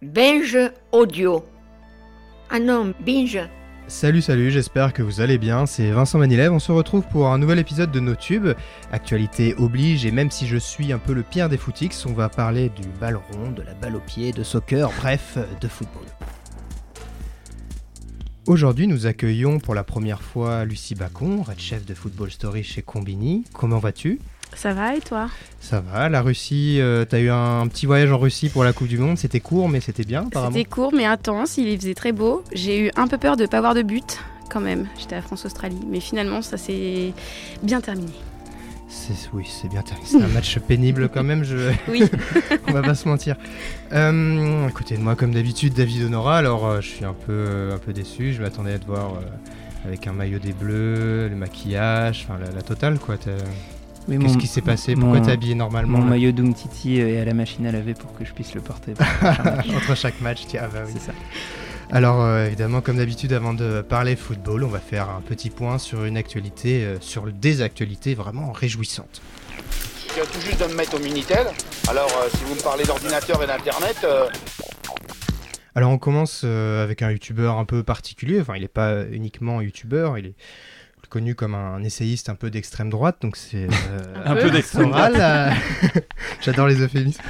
Binge audio. Ah non, binge. Salut, salut, j'espère que vous allez bien. C'est Vincent Manilev. On se retrouve pour un nouvel épisode de NoTube. Actualité oblige, et même si je suis un peu le pire des footix, on va parler du ballon, de la balle au pied, de soccer, bref, de football. Aujourd'hui, nous accueillons pour la première fois Lucie Bacon, chef de Football Story chez Combini. Comment vas-tu? Ça va et toi? Ça va, la Russie, euh, t'as eu un petit voyage en Russie pour la Coupe du Monde, c'était court mais c'était bien apparemment. C'était court mais intense, il faisait très beau. J'ai eu un peu peur de ne pas avoir de but quand même. J'étais à France-Australie, mais finalement ça s'est bien terminé. C'est- Oui, c'est bien terminé. C'est un match pénible quand même, je... Oui, on va pas se mentir. Euh, de moi, comme d'habitude, David Honora. Alors, euh, je suis un peu, un peu déçu. Je m'attendais à te voir avec un maillot des Bleus, le maquillage, enfin la, la totale quoi. Oui, Qu'est-ce mon- qui s'est passé Pourquoi t'es habillé normalement Mon là maillot d'Umtiti est à la machine à laver pour que je puisse le porter. Entre chaque match, tiens, ah bah oui. C'est ça. Alors euh, évidemment, comme d'habitude, avant de parler football, on va faire un petit point sur une actualité, euh, sur des actualités vraiment réjouissantes. Je viens tout juste de me mettre au Minitel. Alors, euh, si vous me parlez d'ordinateur et d'internet, euh, Alors on commence euh, avec un youtubeur un peu particulier, enfin il n'est pas uniquement youtubeur, il est connu comme un essayiste un peu d'extrême droite, donc c'est euh, Un peu d'extrême Soral, euh, J'adore les euphémismes.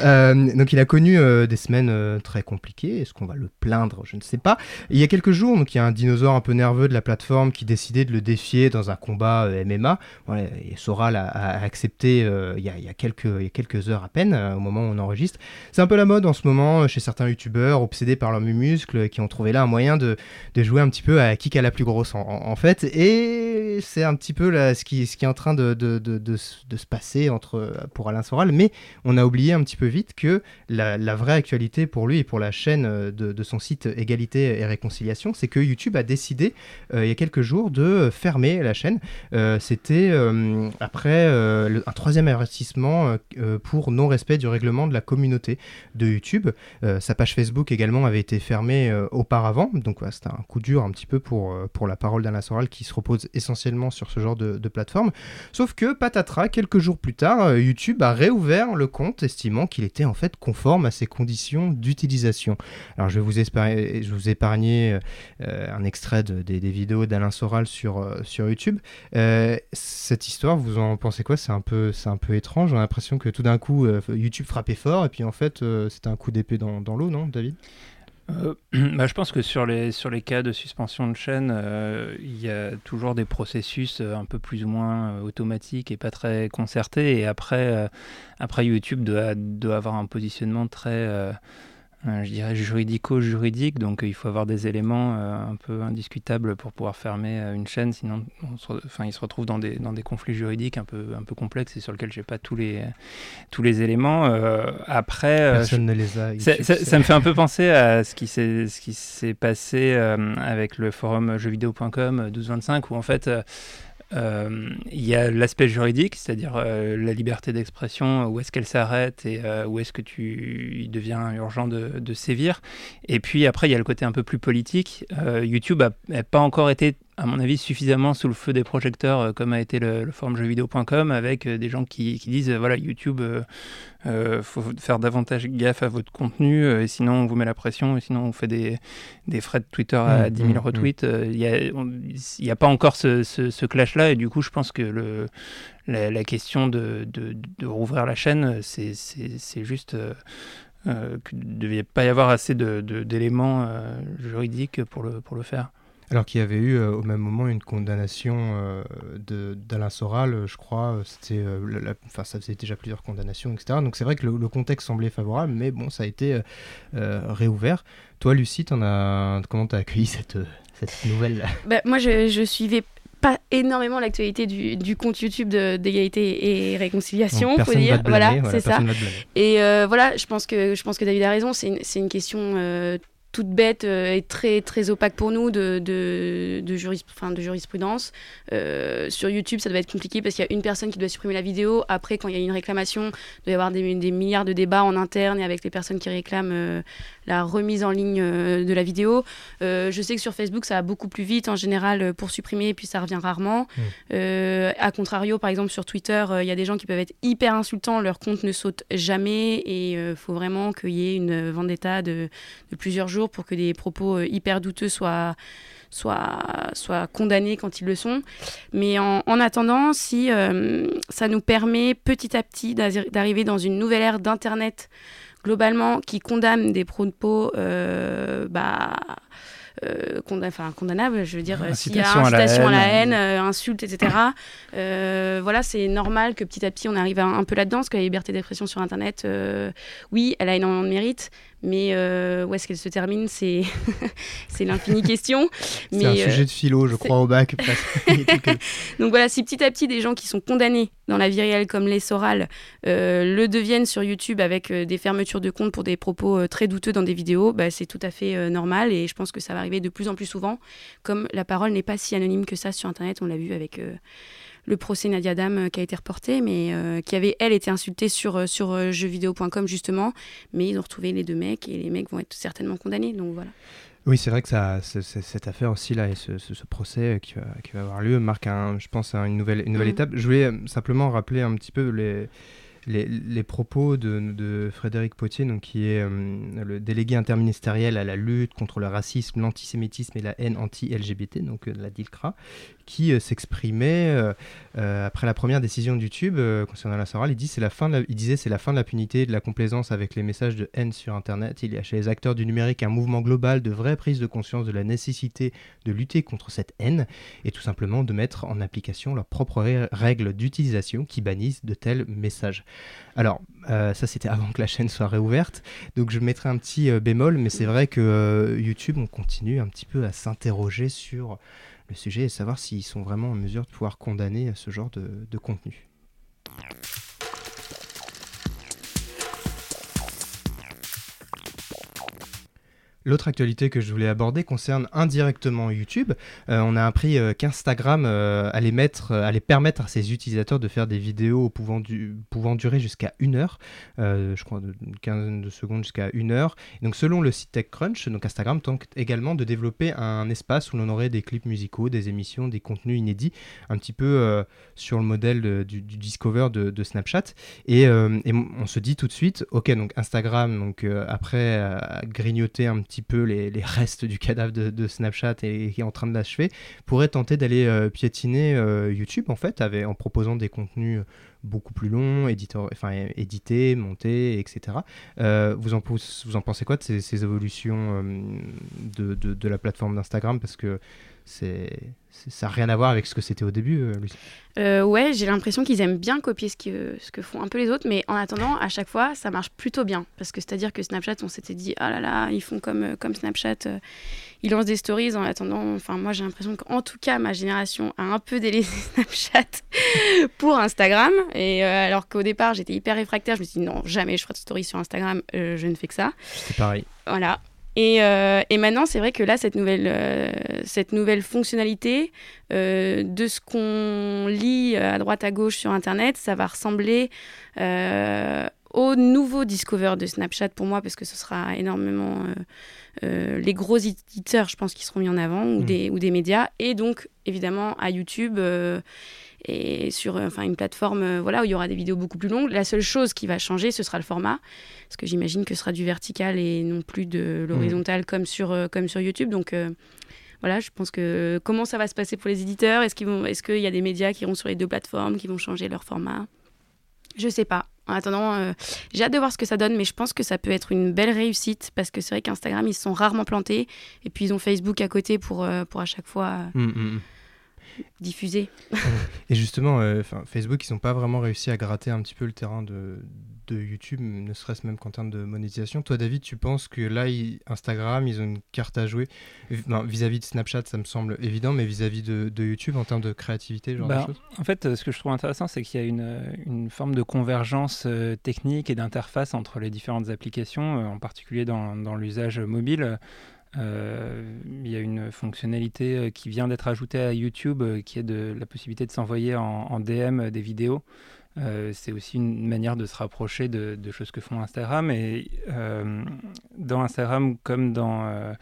Euh, donc il a connu euh, des semaines très compliquées. Est-ce qu'on va le plaindre? Je ne sais pas. Et il y a quelques jours, donc il y a un dinosaure un peu nerveux de la plateforme qui décidait de le défier dans un combat MMA. Voilà, et Soral a, a accepté il, y a, il y a quelques, il y a quelques heures à peine, au moment où on enregistre. C'est un peu la mode en ce moment chez certains youtubeurs obsédés par leurs muscles qui ont trouvé là un moyen de, de jouer un petit peu à qui a la plus grosse en, en- en fait. Et c'est un petit peu ce, qui, est en train de, se passer pour Alain Soral. Mais on a oublié un petit peu vite que la, vraie actualité pour lui et pour la chaîne euh, de, son site Égalité et Réconciliation, c'est que YouTube a décidé euh, il y a quelques jours de fermer la chaîne. Euh, C'était après un troisième avertissement pour non-respect du règlement de la communauté de YouTube. Sa page Facebook également avait été fermée auparavant, donc voilà, c'était un coup dur un petit peu pour la parole d'Alain Soral qui se repose essentiellement sur ce genre de, plateforme. Sauf que patatras, quelques jours plus tard, euh, YouTube a réouvert le compte, estimant qu'il était en fait conforme à ses conditions d'utilisation. Alors je vais vous, vous épargner euh, un extrait de- des, vidéos d'Alain Soral sur, euh, sur YouTube. Euh, cette histoire, vous en pensez quoi? C'est un peu, un peu étrange. On a l'impression que tout d'un coup, euh, YouTube frappait fort et puis en fait, euh, c'était un coup d'épée dans l'eau, non, David? Euh, bah, je pense que sur les, sur les cas de suspension de chaîne, euh, il y a toujours des processus euh, un peu plus ou moins automatiques et pas très concertés. Et après, après YouTube doit, doit avoir un positionnement très, je dirais, juridico-juridique. Donc euh, il faut avoir des éléments euh, un peu indiscutables pour pouvoir fermer euh, une chaîne. Sinon, on se enfin, il se retrouve dans des, dans des conflits juridiques un peu, un peu complexes et sur lesquels je n'ai pas tous les, tous les éléments. Euh, après, euh, Personne ne les a. ça, ça- me fait un peu penser à ce qui s'est passé euh, avec le forum jeuxvideo.com 1225 où en fait euh, il y a l'aspect juridique, c'est-à-dire euh, la liberté d'expression, où est-ce qu'elle s'arrête et euh, où est-ce que tu il devient urgent de, de sévir. Et puis après il y a le côté un peu plus politique. YouTube n'a pas encore été à mon avis, suffisamment sous le feu des projecteurs, euh, comme a été le, le forum jeuxvideo.com, avec euh, des gens qui, qui disent, euh, voilà, YouTube, euh, faut faire davantage gaffe à votre contenu, et sinon on vous met la pression, et sinon on fait des, des frais de Twitter à Mm, 10 000 mm, retweets. Euh, Il n'y a, pas encore ce, ce- ce clash-là, et du coup, je pense que le, la, la question de, de, de rouvrir la chaîne, c'est juste... Euh, euh, qu'il ne devait pas y avoir assez de- de- d'éléments euh, juridiques pour le, pour le faire. Alors qu'il y avait eu euh, au même moment une condamnation euh, d'Alain Soral, euh, je crois. C'était, enfin, ça faisait déjà plusieurs condamnations, etc. Donc c'est vrai que le, le contexte semblait favorable, mais bon, ça a été réouvert. Toi, Lucie, t'en as, comment t'as accueilli cette, cette nouvelle? Bah, moi je, je suivais pas énormément l'actualité du, du compte YouTube de- d'égalité et réconciliation, Donc, faut dire. blâmer, voilà, c'est ça. Et euh, voilà, je pense que je pense que David a raison. C'est une, question euh, toute bête euh, et très, opaque pour nous de, jurisprudence. Euh, sur YouTube, ça doit être compliqué parce qu'il y a une personne qui doit supprimer la vidéo. Après, quand il y a une réclamation, il doit y avoir des, des milliards de débats en interne et avec les personnes qui réclament euh, la remise en ligne euh, de la vidéo. Euh, je sais que sur Facebook, ça va beaucoup plus vite en général euh, pour supprimer, et puis ça revient rarement. Mm. Euh, à contrario, par exemple, sur Twitter, il y a des gens qui peuvent être hyper insultants, leur compte ne saute jamais et il faut vraiment qu'il y ait une vendetta de, de plusieurs jours pour que des propos hyper douteux soient soient, soient condamnés quand ils le sont. Mais en, en attendant, si euh, ça nous permet petit à petit d'arri- d'arriver dans une nouvelle ère d'Internet globalement qui condamne des propos euh, bah, euh, enfin, condamnables, je veux dire, euh, s'il y a Incitation à la incitation à la haine. haine, euh, insulte, etc. Euh, voilà, c'est normal que petit à petit on arrive à- un peu là-dedans, parce que la liberté d'expression sur Internet, euh, oui, elle a énormément de mérite, mais euh, où est-ce qu'elle se termine, c'est l'infinie question. C'est un euh, sujet de philo, je crois, au bac. donc voilà, si petit à petit des gens qui sont condamnés dans la vie réelle comme les Soral euh, le deviennent sur YouTube avec des fermetures de comptes pour des propos très douteux dans des vidéos, bah, c'est tout à fait normal et je pense que ça va arriver de plus en plus souvent. Comme la parole n'est pas si anonyme que ça sur Internet, on l'a vu avec le procès Nadia Dam euh, qui a été reporté, mais euh, qui avait elle été insultée sur, euh, sur jeuxvideo.com justement, mais ils ont retrouvé les deux mecs et les mecs vont être certainement condamnés. Donc voilà. Oui, c'est vrai que ça, cette affaire aussi là et ce, ce- ce procès qui va, qui va avoir lieu marque, un, je pense, un- une nouvelle, une nouvelle Mhm. étape. Je voulais simplement rappeler un petit peu les, les, propos de, Frédéric Potier, donc, qui est euh, le délégué interministériel à la lutte contre le racisme, l'antisémitisme et la haine anti-LGBT, donc euh, de la DILCRA, qui euh, s'exprimait après la première décision de YouTube euh, concernant la Soral. Il, dit, la disait c'est la fin de la punité et de la complaisance avec les messages de haine sur Internet. Il y a chez les acteurs du numérique un mouvement global de vraie prise de conscience de la nécessité de lutter contre cette haine et tout simplement de mettre en application leurs propres règles d'utilisation qui bannissent de tels messages. Alors, euh, ça c'était avant que la chaîne soit réouverte, donc je mettrai un petit euh, bémol, mais c'est vrai que euh, YouTube, on continue un petit peu à s'interroger sur le sujet et savoir s'ils sont vraiment en mesure de pouvoir condamner ce genre de, de contenu. L'autre actualité que je voulais aborder concerne indirectement YouTube. Euh, on a appris euh, qu'Instagram euh, allait, mettre, allait permettre à ses utilisateurs de faire des vidéos pouvant, du- pouvant durer jusqu'à une heure, je crois une quinzaine de secondes jusqu'à une heure. Donc selon le site TechCrunch, donc Instagram tente également de développer un espace où l'on aurait des clips musicaux, des émissions, des contenus inédits, un petit peu sur le modèle du, Discover de, Snapchat. Et, et on se dit tout de suite, ok, donc Instagram, donc après grignoter un petit peu les, restes du cadavre de, Snapchat et qui est en train de l'achever, pourrait tenter d'aller euh, piétiner euh, YouTube en fait, avec, en proposant des contenus beaucoup plus longs, éditor, enfin, édités, montés, etc. Euh, vous, en, pensez quoi de ces, évolutions euh, de- de la plateforme d'Instagram? Parce que c'est, ça n'a rien à voir avec ce que c'était au début, euh, Lucie. Euh, ouais, j'ai l'impression qu'ils aiment bien copier ce que, ce que font un peu les autres, mais en attendant, à chaque fois, ça marche plutôt bien. Parce que c'est-à-dire que Snapchat, on s'était dit, ah là là, ils font comme, euh, comme Snapchat, euh, ils lancent des stories en attendant. Enfin, moi, j'ai l'impression qu'en tout cas, ma génération a un peu délaissé Snapchat pour Instagram. Et alors qu'au départ, j'étais hyper réfractaire, je me suis dit, non, jamais je ferai de stories sur Instagram, je ne fais que ça. C'est pareil. Voilà. Et, euh, et maintenant, c'est vrai que là, cette nouvelle, euh, cette nouvelle fonctionnalité, euh, de ce qu'on lit à droite à gauche sur Internet, ça va ressembler au nouveau Discover de Snapchat pour moi, parce que ce sera énormément les gros éditeurs, je pense, qui seront mis en avant, ou, Mm. des, ou des médias, et donc évidemment à YouTube. Et sur euh, enfin, une plateforme euh, voilà, où il y aura des vidéos beaucoup plus longues. La seule chose qui va changer, ce sera le format, parce que j'imagine que ce sera du vertical et non plus de l'horizontal comme, sur, euh, comme sur YouTube. Donc voilà, je pense que comment ça va se passer pour les éditeurs? Est-ce qu'il est y a des médias qui iront sur les deux plateformes, qui vont changer leur format? Je sais pas. En attendant, euh, j'ai hâte de voir ce que ça donne, mais je pense que ça peut être une belle réussite parce que c'est vrai qu'Instagram, ils se sont rarement plantés. Et puis ils ont Facebook à côté pour, euh, pour à chaque fois euh, Mm, mm, diffuser. Et justement, euh, Facebook, ils n'ont pas vraiment réussi à gratter un petit peu le terrain de, de YouTube, ne serait-ce même qu'en termes de monétisation. Toi, David, tu penses que là, Instagram, ils ont une carte à jouer? Vis-à-vis de Snapchat, ça me semble évident, mais vis-à-vis de, de YouTube, en termes de créativité, ce genre Bah, de choses? En fait, euh, ce que je trouve intéressant, c'est qu'il y a une, euh, une forme de convergence euh, technique et d'interface entre les différentes applications, euh, en particulier dans, dans l'usage mobile. Euh, il y a une fonctionnalité euh, qui vient d'être ajoutée à YouTube, euh, qui est de la possibilité de s'envoyer en, en DM des vidéos. Euh, c'est aussi une manière de se rapprocher de, de choses que font Instagram. Et euh, dans Instagram, comme dans,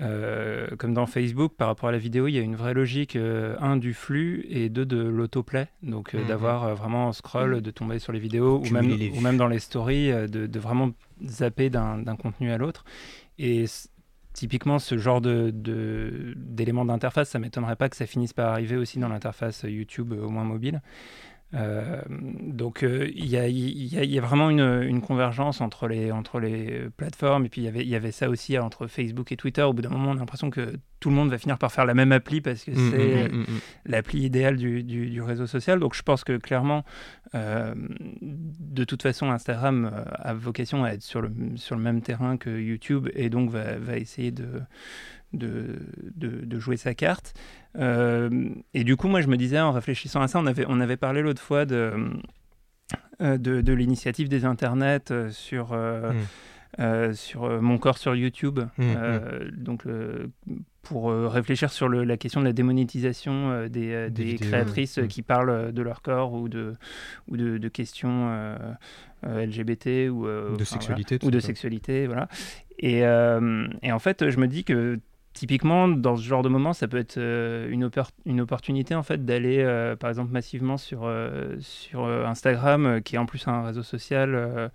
euh, comme dans Facebook, par rapport à la vidéo, il y a une vraie logique, un, du flux et deux, de l'autoplay. Donc, Mhm. d'avoir vraiment en scroll, de tomber sur les vidéos ou même, ou dans les stories, de, de vraiment zapper d'un contenu à l'autre. Et typiquement, ce genre d'éléments d'interface, ça m'étonnerait pas que ça finisse par arriver aussi dans l'interface YouTube, euh, au moins mobile. Euh, donc euh, il y, a, y y vraiment une, une convergence entre les, entre les plateformes et puis il y avait- il y avait ça aussi entre Facebook et Twitter. Au bout d'un moment, on a l'impression que tout le monde va finir par faire la même appli parce que Mm, c'est mm, mm, mm. l'appli idéale du, du- du réseau social. Donc je pense que clairement, euh, de toute façon, Instagram a vocation à être sur le, sur le même terrain que YouTube et donc va, va essayer de, de, de- de jouer sa carte. Euh, et du coup, moi, je me disais, en réfléchissant à ça, on avait, on avait parlé l'autre fois de, euh, de, de l'initiative des internets euh, sur... euh, Mm. euh, sur mon corps sur YouTube, Mm, euh, donc pour réfléchir sur le- la question de la démonétisation des, Des des vidéos, créatrices qui parlent de leur corps ou de, ou de, questions LGBT ou De enfin, voilà, sexualité, tout ou de sexualité, voilà. Et, et en fait, je me dis que typiquement dans ce genre de moment, ça peut être euh, une, oppor- une opportunité en fait d'aller, euh, par exemple, massivement sur euh, sur Instagram, qui est en plus un réseau social.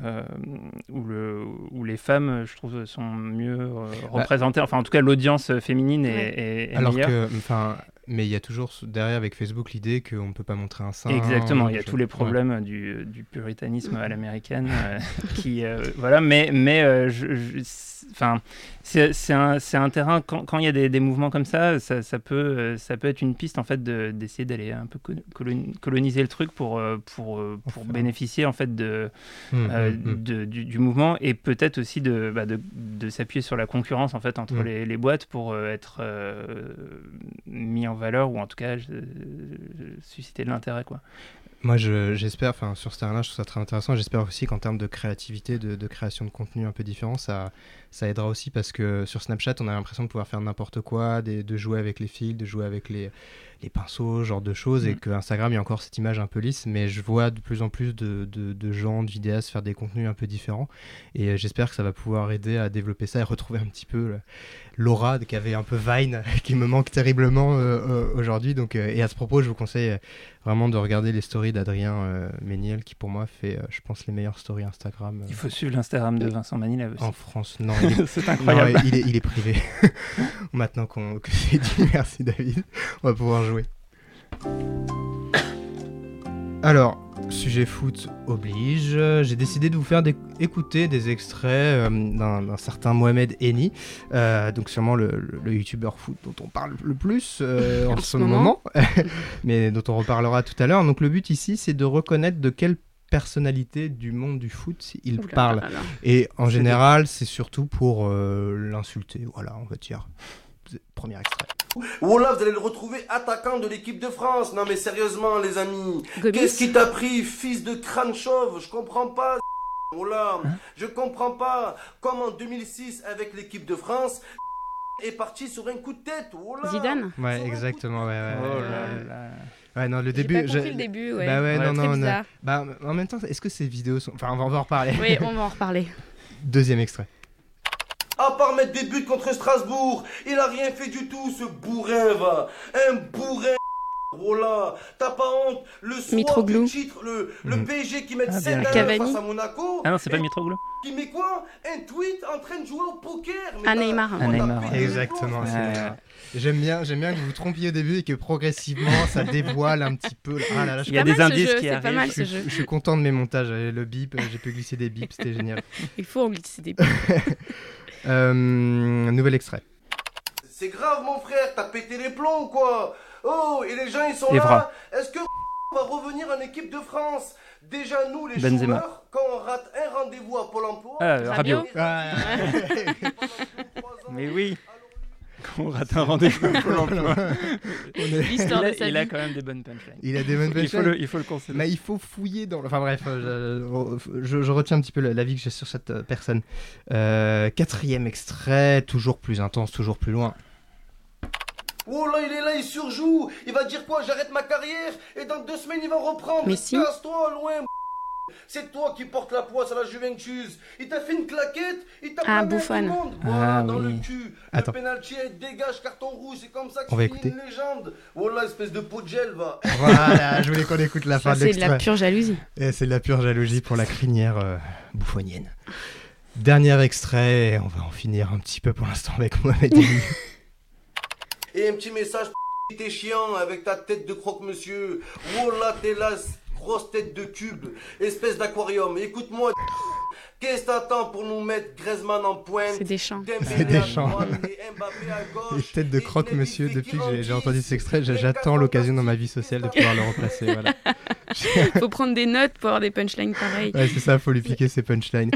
où, le, où les femmes, je trouve, sont mieux euh, représentées. Enfin, en tout cas, l'audience féminine est, Ouais. est- est Alors meilleure. que, enfin, mais il y a toujours derrière avec Facebook l'idée qu'on ne peut pas montrer un sein. Exactement, il y a tous les ouais. problèmes du, du puritanisme à l'américaine, euh, qui euh, voilà, mais mais euh, je- je- enfin c'est un, terrain quand quand il y a des, des mouvements comme ça, ça, ça peut euh, ça peut être une piste en fait de- d'essayer d'aller un peu colo- coloni- coloniser le truc pour pour pour Enfin. bénéficier en fait de mm, mm. de- du, du mouvement et peut-être aussi de, bah, de, de s'appuyer sur la concurrence en fait entre les, les boîtes pour être mis en valeur ou en tout cas susciter de l'intérêt quoi. Moi, je- j'espère, enfin, sur ce terrain-là, je trouve ça très intéressant. J'espère aussi qu'en termes de créativité, de, création de contenu un peu différent, ça, ça aidera aussi parce que sur Snapchat, on a l'impression de pouvoir faire n'importe quoi, de jouer avec les fils, de jouer avec les, les pinceaux, ce genre de choses, et Mm. que Instagram, il y a encore cette image un peu lisse, mais je vois de plus en plus de, de- de gens, de vidéastes faire des contenus un peu différents, et euh, j'espère que ça va pouvoir aider à développer ça et retrouver un petit peu l'aura qu'avait un peu Vine, qui me manque terriblement euh, euh, aujourd'hui. Donc, euh, et à ce propos, je vous conseille vraiment de regarder les stories d'Adrien euh, Méniel, qui pour moi fait, je pense, les meilleures stories Instagram Il faut suivre l'Instagram de Vincent Manila aussi. en France. Non, non, il est, il est privé. Maintenant qu'on que c'est dit, merci David, on va pouvoir Alors, sujet foot oblige, j'ai décidé de vous faire écouter des extraits euh, d'un certain Mohamed Eni, euh, donc sûrement le, le- le youtubeur foot dont on parle le plus euh, en, ce moment, mais dont on reparlera tout à l'heure. Donc le but ici, c'est de reconnaître de quelle personnalité du monde du foot il parle. Et en général, c'est surtout pour l'insulter. Voilà, on va dire. Premier extrait. Voilà, vous allez le retrouver attaquant de l'équipe de France. Non mais sérieusement les amis, qu'est-ce qui t'a pris, fils de crâne chauve? Je comprends pas. Voilà, je comprends pas. Comme en 2006 avec l'équipe de France, est parti sur un coup de tête. Voilà. Zidane? Ouais, exactement. Ouais, ouais, Oh ouais. là là. Ouais, non, le J'ai début. pas compris j'ai- le début, ouais. Bah ouais, Ouais, non, non, non. Bah, en même temps, est-ce que ces vidéos sont. Enfin, on va en reparler. Oui, on va en reparler. Deuxième extrait. À part mettre des buts contre Strasbourg, il a rien fait du tout, ce bourrin, va. Un bourrin. Voilà, t'as pas honte. Le soir du titre, le, le Mhm. PSG qui met Ah, 7 bien. 1 Cavani. face à Monaco. Ah non, c'est pas Mitroglou Qui met quoi? Un tweet en train de jouer au poker. Mais À t'as- Neymar. À Neymar, Exactement. J'aime bien, j'aime bien que vous vous trompiez au début et que progressivement ça dévoile un petit peu. Ah là là, je, Il y a des mal ce indices jeu, qui C'est pas arrivent. mal je ce suis- jeu. je suis content de mes montages. Le bip, euh, j'ai pu glisser des bips, c'était génial. Il faut en glisser des Euh, nouvel extrait. C'est grave, mon frère, t'as pété les plombs quoi? Oh, et les gens ils sont Evra. là. Est-ce que va revenir en équipe de France? Déjà, nous, les Benzema. chômeurs, quand on rate un rendez-vous à Pôle emploi... Ah, Rabiot. Rabiot. Ah. Mais oui. Quand on rate un rendez-vous L'histoire Il, de a- sa il a quand même des bonnes punchlines. Il a des bonnes Il faut punchlines. le, il faut le concéder. Mais il faut fouiller dans. le- Enfin bref, euh, je, je- je retiens un petit peu la- l'avis que j'ai sur cette euh, personne. Euh, quatrième extrait, toujours plus intense, toujours plus loin. Oh là, il est là, il surjoue. Il va dire quoi? J'arrête ma carrière et dans deux semaines, il va reprendre. Mais si. Casse-toi loin. C'est toi qui portes la poisse à la Juventus. Il t'a fait une claquette, il t'a Ah, tout le monde. Voilà, Ah, dans oui. le cul. Attends. Le penalty, elle dégage, carton rouge. C'est comme ça que On va finit écouter. une légende. Oh là, espèce de pot de gel, va. Voilà, je voulais qu'on écoute la fin de c'est de la pure jalousie. Et c'est de la pure jalousie pour la crinière euh, bouffonienne. Dernier extrait, on va en finir un petit peu pour l'instant avec Mohamed. Et un petit message, t'es chiant avec ta tête de croque-monsieur. Oh là, t'es là, grosse tête de cube, espèce d'aquarium. Écoute-moi, qu'est-ce que t'attends pour nous mettre Griezmann en pointe C'est des chants. C'est des chants. Les têtes de et croque, Zinedine monsieur, depuis que j'ai- j'ai en entendu cet extrait, j'attends l'occasion dans ma vie sociale de pouvoir le replacer. Voilà. Il faut prendre des notes pour avoir des punchlines pareilles. Ouais, c'est ça, faut lui piquer ses punchlines.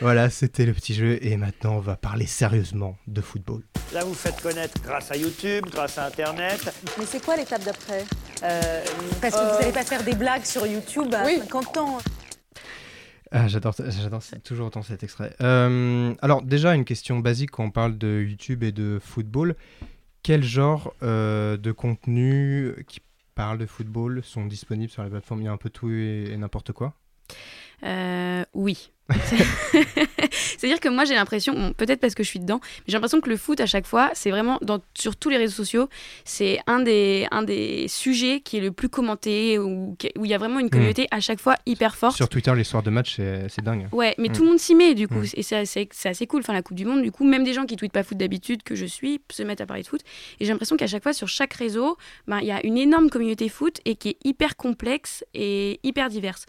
Voilà, c'était le petit jeu, et maintenant on va parler sérieusement de football. Là, vous faites connaître grâce à YouTube, grâce à Internet. Mais c'est quoi l'étape d'après? Euh, Parce que vous n'allez pas faire des blagues sur YouTube à Oui. 50 ans. Ah, j'adore, toujours autant cet extrait. Euh, alors déjà, une question basique quand on parle de YouTube et de football. Quel genre euh, de contenu qui parle de football sont disponibles sur la plateforme? Il y a un peu tout et, et n'importe quoi? Euh, oui. C'est-à-dire que moi j'ai l'impression, bon, peut-être parce que je suis dedans, mais j'ai l'impression que le foot à chaque fois, c'est vraiment dans, sur tous les réseaux sociaux, c'est un des, un des sujets qui est le plus commenté, où il y a vraiment une communauté à chaque fois hyper forte. Sur Twitter, les soirs de match, c'est dingue. Ouais, mais Mm. tout le monde s'y met du coup, Mm. et c'est assez, c'est assez cool. Enfin, la Coupe du Monde, du coup, même des gens qui tweetent pas foot d'habitude, que je suis, se mettent à parler de foot. Et j'ai l'impression qu'à chaque fois, sur chaque réseau, ben, il y a une énorme communauté foot et qui est hyper complexe et hyper diverse.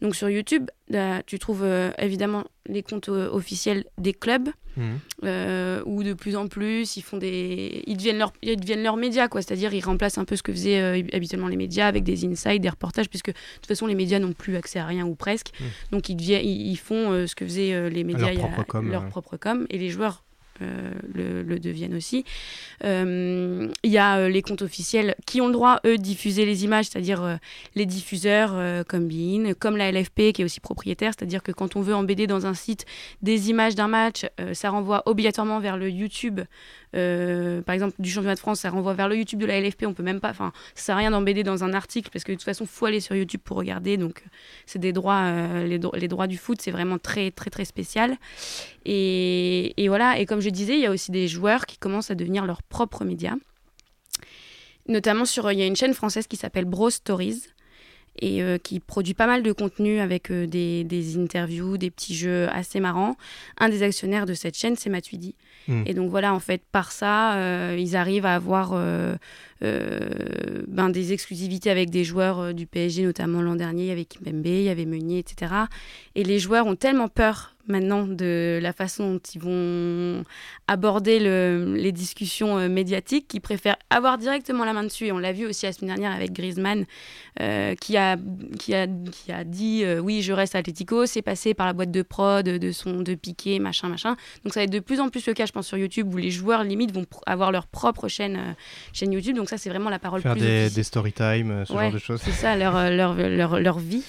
Donc sur YouTube, là, tu trouves euh, évidemment les comptes euh, officiels des clubs, Mhm. euh, où de plus en plus ils font des ils deviennent leurs ils deviennent leurs médias quoi c'est-à-dire ils remplacent un peu ce que faisaient habituellement les médias avec des insights des reportages puisque de toute façon les médias n'ont plus accès à rien ou presque Mm. donc ils deviennent ils, ils font ce que faisaient les médias Leur il y a- propre com, leur propre com et les joueurs le, le deviennent aussi. Euh, Il y a euh, les comptes officiels qui ont le droit, eux, de diffuser les images, c'est-à-dire euh, les diffuseurs euh, comme Bein, comme la LFP qui est aussi propriétaire, c'est-à-dire que quand on veut embêter dans un site des images d'un match, euh, ça renvoie obligatoirement vers le YouTube. Euh, par exemple, du championnat de France, ça renvoie vers le YouTube de la LFP. On peut même pas, enfin, ça sert rien d'embêter dans un article parce que de toute façon, faut aller sur YouTube pour regarder. Donc, euh, c'est des droits, euh, les, dro- les droits du foot, c'est vraiment très, très, très spécial. Et, et voilà. Et comme je disais, il y a aussi des joueurs qui commencent à devenir leurs propres médias. Notamment sur, il y a une chaîne française qui s'appelle Bro Stories et euh, qui produit pas mal de contenu avec euh, des, des interviews, des petits jeux assez marrants. Un des actionnaires de cette chaîne, c'est Matuidi. Mm. Et donc voilà, en fait, par ça, euh, ils arrivent à avoir ben, des exclusivités avec des joueurs du PSG, notamment l'an dernier, il y avait Kimpembe, il y avait Meunier, etc. Et les joueurs ont tellement peur maintenant de la façon dont ils vont aborder le- les discussions euh, médiatiques qu'ils préfèrent avoir directement la main dessus. Et on l'a vu aussi la semaine dernière avec Griezmann, euh, qui, a, qui, a, qui a dit euh, oui, je reste à Atletico, c'est passé par la boîte de prod, de son de Piqué, machin, machin. Donc ça va être de plus en plus le cas, je pense, sur YouTube, où les joueurs limite vont avoir leur propre chaîne, chaîne YouTube. Donc ça, c'est vraiment la parole Faire plus des, des story time, ce Ouais, genre de choses. C'est ça, leur, leur, leur, leur vie.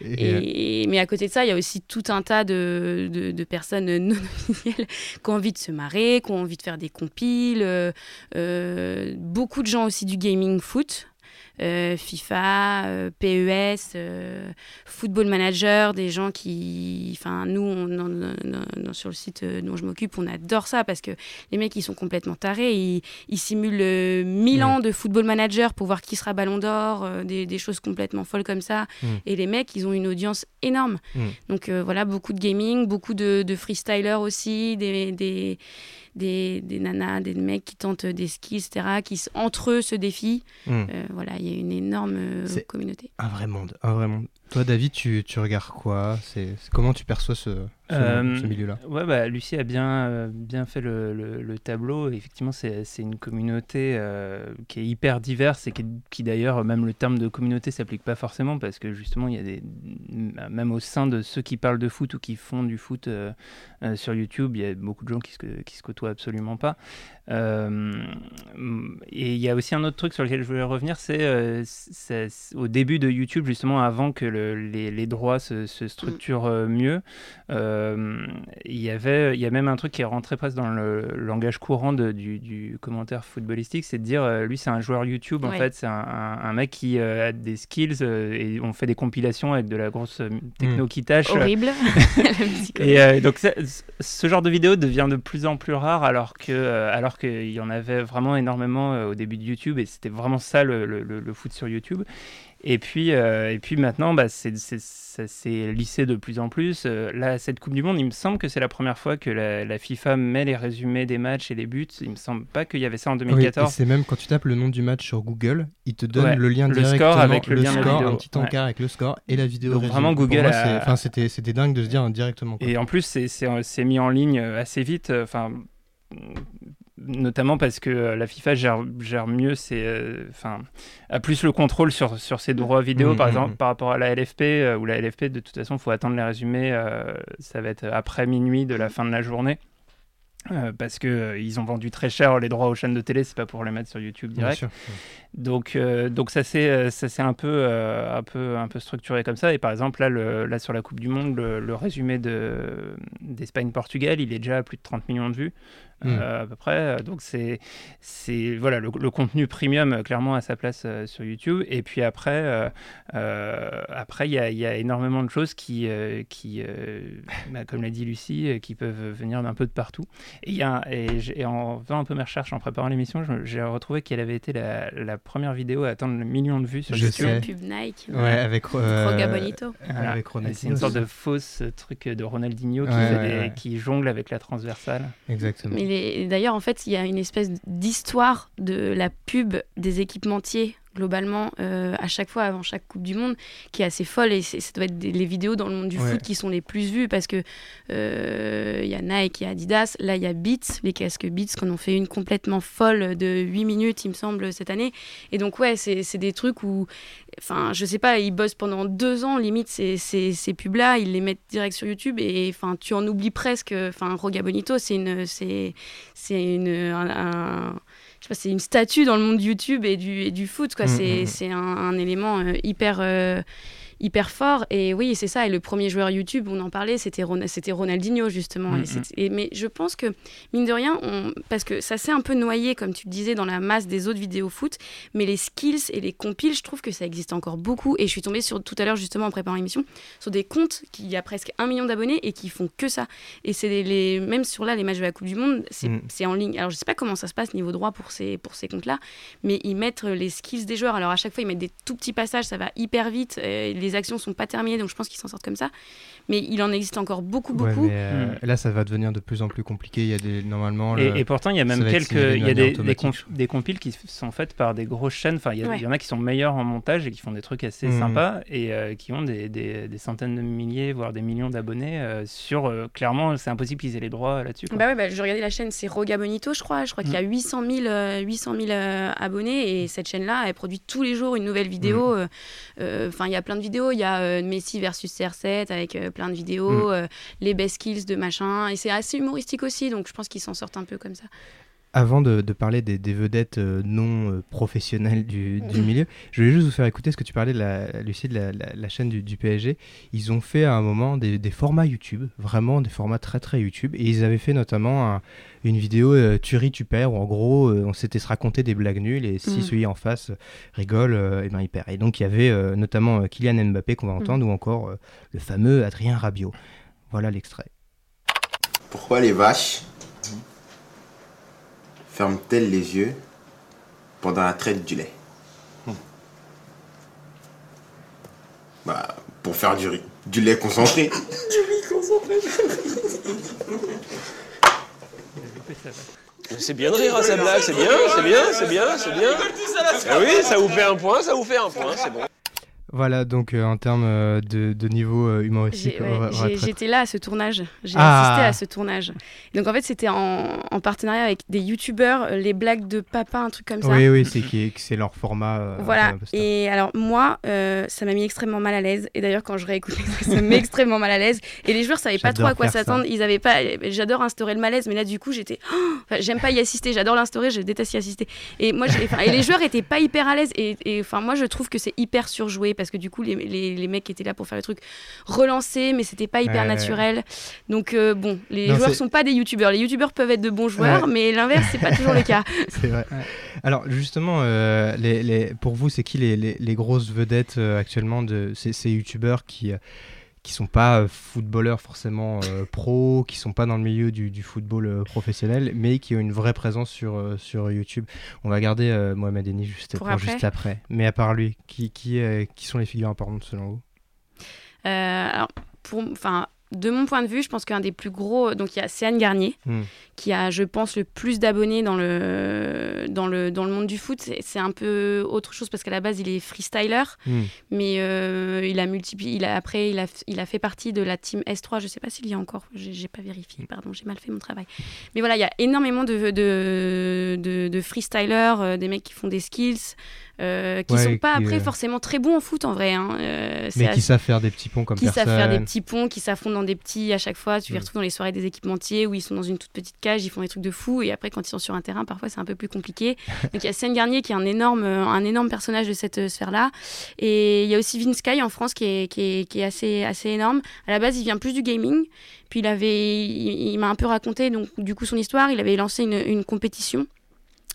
Et, Et, mais à côté de ça, il y a aussi tout un tas de, de, personnes non officielles qui ont envie de se marrer, qui ont envie de faire des compiles. euh, euh, beaucoup de gens aussi du gaming foot. Euh, FIFA, euh, PES, euh, Football Manager, des gens qui... Enfin, nous, on, on- on- on- sur le site dont je m'occupe, on adore ça parce que les mecs, ils sont complètement tarés. Ils, ils simulent euh, 1000 Mm. ans de Football Manager pour voir qui sera Ballon d'Or, des, des choses complètement folles comme ça. Mm. Et les mecs, ils ont une audience énorme. Mm. Donc voilà, beaucoup de gaming, beaucoup de, de freestylers aussi, des, des, des, des nanas, des mecs qui tentent des skis, etc., qui entre eux se défient. hmm. Euh, voilà, il y a une énorme euh, communauté. Un vrai monde, un vrai monde. Toi, David, tu, tu regardes quoi? C'est, Comment tu perçois ce, ce, Euh, ce milieu-là? Ouais, bah, Lucie a bien, euh, bien fait le, le- le tableau. Effectivement, c'est c'est une communauté euh, qui est hyper diverse et qui, qui d'ailleurs, même le terme de communauté s'applique pas forcément parce que justement, il y a des, même au sein de ceux qui parlent de foot ou qui font du foot sur YouTube, il y a beaucoup de gens qui se, qui se côtoient absolument pas. Euh, et il y a aussi un autre truc sur lequel je voulais revenir, c'est euh, au début de YouTube, justement, avant que le- les, les droits se, se structurent euh, mieux. Euh, il y avait, il y a même un truc qui est rentré presque dans le langage courant de- du, du commentaire footballistique, c'est de dire, euh, lui, c'est un joueur YouTube, en Ouais. fait, c'est un, un- un mec qui euh, a des skills euh, et on fait des compilations avec de la grosse techno qui tâche. Horrible. Et euh, donc ça- ce genre de vidéo devient de plus en plus rare alors que euh, alors qu'il y en avait vraiment énormément euh, au début de YouTube et c'était vraiment ça le, le- le- le foot sur YouTube. Et puis, euh, et puis maintenant, bah, c'est, c'est, ça s'est lissé de plus en plus. Euh, là, cette Coupe du Monde, il me semble que c'est la première fois que la, la FIFA met les résumés des matchs et les buts. Il me semble pas qu'il y avait ça en Oui, et 2014. c'est même quand tu tapes le nom du match sur Google, il te donne Ouais, le lien le directement, score avec le lien score, un petit Ouais. encart avec le score et la vidéo. Donc vraiment, Google a- enfin, c'était, c'était dingue de se dire directement. quoi. Et en plus, c'est, c'est, c'est mis en ligne assez vite. Enfin, notamment parce que euh, la FIFA gère, gère mieux ses, euh, enfin, a plus le contrôle sur, sur ses droits vidéo, par mhm. exemple, par rapport à la LFP, euh, où la LFP, de toute façon, il faut attendre les résumés. euh, ça va être après minuit de la fin de la journée. parce que ils ont vendu très cher les droits aux chaînes de télé, c'est pas pour les mettre sur YouTube direct. sûr. Donc, donc ça s'est euh, ça un peu un peu un peu structuré comme ça. Et par exemple là, le, là sur la Coupe du Monde, le, le résumé de d'Espagne Portugal, il est déjà à plus de 30 millions de vues Mm. euh, à peu près. Donc c'est c'est voilà le, le contenu premium euh, clairement à sa place euh, sur YouTube. Et puis après euh, euh, après il y a, il y a énormément de choses qui euh, qui euh, bah, comme l'a dit Lucie, euh, qui peuvent venir d'un peu de partout. Et, il y a et, en faisant un peu mes recherches, en préparant l'émission, j'ai retrouvé qu'elle avait été la, la première vidéo à atteindre le million de vues sur Je YouTube. sais. Pub Nike. Ouais, avec. euh, Roga Bonito. Voilà. Avec C'est une sorte de fausse truc de Ronaldinho qui, Ouais, fait ouais, des- ouais. qui jongle avec la transversale. Exactement. Mais d'ailleurs, en fait, il y a une espèce d'histoire de la pub des équipementiers globalement euh, à chaque fois avant chaque Coupe du Monde qui est assez folle. Et ça doit être des- les vidéos dans le monde du Ouais. foot qui sont les plus vues parce que euh, il y a Nike, il y a Adidas, là il y a Beats, les casques Beats qu'on en fait une complètement folle de 8 minutes il me semble cette année. Et donc ouais c'est c'est des trucs où enfin je sais pas ils bossent pendant deux ans limite ces, ces, ces pubs là ils les mettent direct sur YouTube et enfin tu en oublies presque. Enfin Roga Bonito c'est une c'est c'est une un- un- je sais pas, c'est une statue dans le monde YouTube et du, et du foot quoi Mm, c'est mm. c'est un, un élément euh, hyper euh, hyper fort. Et oui c'est ça. Et le premier joueur YouTube on en parlait c'était Ron- c'était Ronaldinho justement. Mm, et et- mais je pense que mine de rien on- parce que ça s'est un peu noyé comme tu le disais dans la masse des autres vidéos foot. Mais les skills et les compiles je trouve que ça existe encore beaucoup. Et je suis tombée sur tout à l'heure justement en préparant l'émission sur des comptes qui a presque un million d'abonnés et qui font que ça. Et c'est les, les- même sur là les matchs de la Coupe du Monde c'est Mm. c'est en ligne. Alors je sais pas comment ça se passe niveau droit pour ces pour ces comptes là mais ils mettent euh, les skills des joueurs. Alors à chaque fois ils mettent des tout petits passages ça va hyper vite. Euh, les actions sont pas terminées donc je pense qu'ils s'en sortent comme ça mais il en existe encore beaucoup Ouais, beaucoup mais, euh, Là, ça va devenir de plus en plus compliqué. Il y a des normalement. le- Et, pourtant, il y a même quelques, il y a des, des, comp- compiles qui sont faites par des grosses chaînes. Enfin, il y, Ouais. en a qui sont meilleurs en montage et qui font des trucs assez Mhm. sympas et euh, qui ont des, des- des centaines de milliers, voire des millions d'abonnés. euh, sur euh, clairement, c'est impossible qu'ils aient les droits là-dessus. Bah ouais, bah, je regardais la chaîne, c'est Roga Bonito, je crois. Je crois qu'il y a 800 000, euh, 800 000 euh, abonnés et cette chaîne-là, elle produit tous les jours une nouvelle vidéo. euh, euh, Enfin, il y a plein de vidéos. Il y a euh, Messi versus CR7 avec euh, plein de vidéos, euh, les best skills de machin. Et c'est assez humoristique aussi, donc je pense qu'ils s'en sortent un peu comme ça. Avant de, de parler des, des vedettes euh, non euh, professionnelles du, du milieu, je voulais juste vous faire écouter ce que tu parlais, de la, Lucie, de la, la- la chaîne du, du PSG. Ils ont fait à un moment des, des formats YouTube, vraiment des formats très très YouTube. Et ils avaient fait notamment un- une vidéo euh, Tu ris, tu perds, où en gros, euh, on s'était se raconter des blagues nulles. Et si Mhm. celui en face rigole, euh, eh ben, il perd. Et donc il y avait euh, notamment euh, Kylian Mbappé qu'on va entendre, ou encore euh, le fameux Adrien Rabiot. Voilà l'extrait. Pourquoi les vaches ferment-elles les yeux pendant la traite du lait? Bah, pour faire du riz. Du lait concentré. C'est bien de rire à sa blague, c'est bien, c'est bien, c'est bien, c'est bien. Ah oui, ça vous fait un point, ça vous fait un point, c'est bon. Voilà, donc euh, en termes euh, de, de niveau euh, humoristique, ouais, J'étais là à ce tournage. J'ai Ah. assisté à ce tournage. Et donc en fait, c'était en, en partenariat avec des youtubeurs, euh, les blagues de papa, un truc comme ça. Oui, oui, c'est qui est- c'est leur format. Voilà. Et alors moi, ça m'a mis extrêmement mal à l'aise. Et d'ailleurs, quand je réécoute, ça me met extrêmement mal à l'aise. Et les joueurs savaient pas trop à quoi s'attendre. Ils avaient pas. J'adore instaurer le malaise, mais là du coup, j'étais. Enfin, J'aime pas y assister. J'adore l'instaurer. Je déteste y assister. Et moi, et les joueurs étaient pas hyper à l'aise. Et, enfin, moi, je trouve que c'est hyper surjoué parce que du coup, les, les, les mecs qui étaient là pour faire le truc relançaient, mais c'était pas hyper Ouais, naturel. Donc euh, bon, les Non, joueurs sont pas des youtubeurs. Les youtubeurs peuvent être de bons joueurs, Ouais. mais l'inverse, c'est pas toujours le cas. C'est vrai. Alors justement, euh, les, les- pour vous, c'est qui les, les- les grosses vedettes euh, actuellement de ces, ces youtubeurs qui euh, qui sont pas euh, footballeurs forcément euh, pro, qui sont pas dans le milieu du, du football euh, professionnel, mais qui ont une vraie présence sur, euh, sur YouTube. On va garder Mohamed Eni juste, Pour après juste après. Mais à part lui, qui, qui, qui sont les figures importantes selon vous? Alors, pour, enfin, de mon point de vue, je pense qu'un des plus gros, donc il y a Céane Garnier, Hmm. qui a, je pense, le plus d'abonnés dans le, dans, le, dans le monde du foot. C'est- un peu autre chose parce qu'à la base, il est freestyler, Hmm. mais euh, il a multiplié. Il a, après, il a, il a fait partie de la team S3. Je sais pas s'il y a encore. J'ai pas vérifié. Pardon, j'ai mal fait mon travail. Mais voilà, il y a énormément de, de, de, de freestylers, euh, des mecs qui font des skills. Euh, qui Ouais, sont pas qui, après euh, forcément très bons en foot en vrai. hein. Euh, Mais qui savent faire des petits ponts comme qui personne. savent faire des petits ponts, qui s'affrontent dans des petits à chaque fois. Tu les Mm. retrouves dans les soirées des équipementiers où ils sont dans une toute petite cage, ils font des trucs de fou. Et après, quand ils sont sur un terrain, parfois c'est un peu plus compliqué. Donc il y a Seine Garnier qui est un énorme, un énorme personnage de cette sphère-là. Et il y a aussi Vince Sky en France qui est, qui est, qui est assez, assez énorme. À la base, il vient plus du gaming. Puis il avait, il, il m'a un peu raconté donc du coup son histoire. Il avait lancé une, une compétition.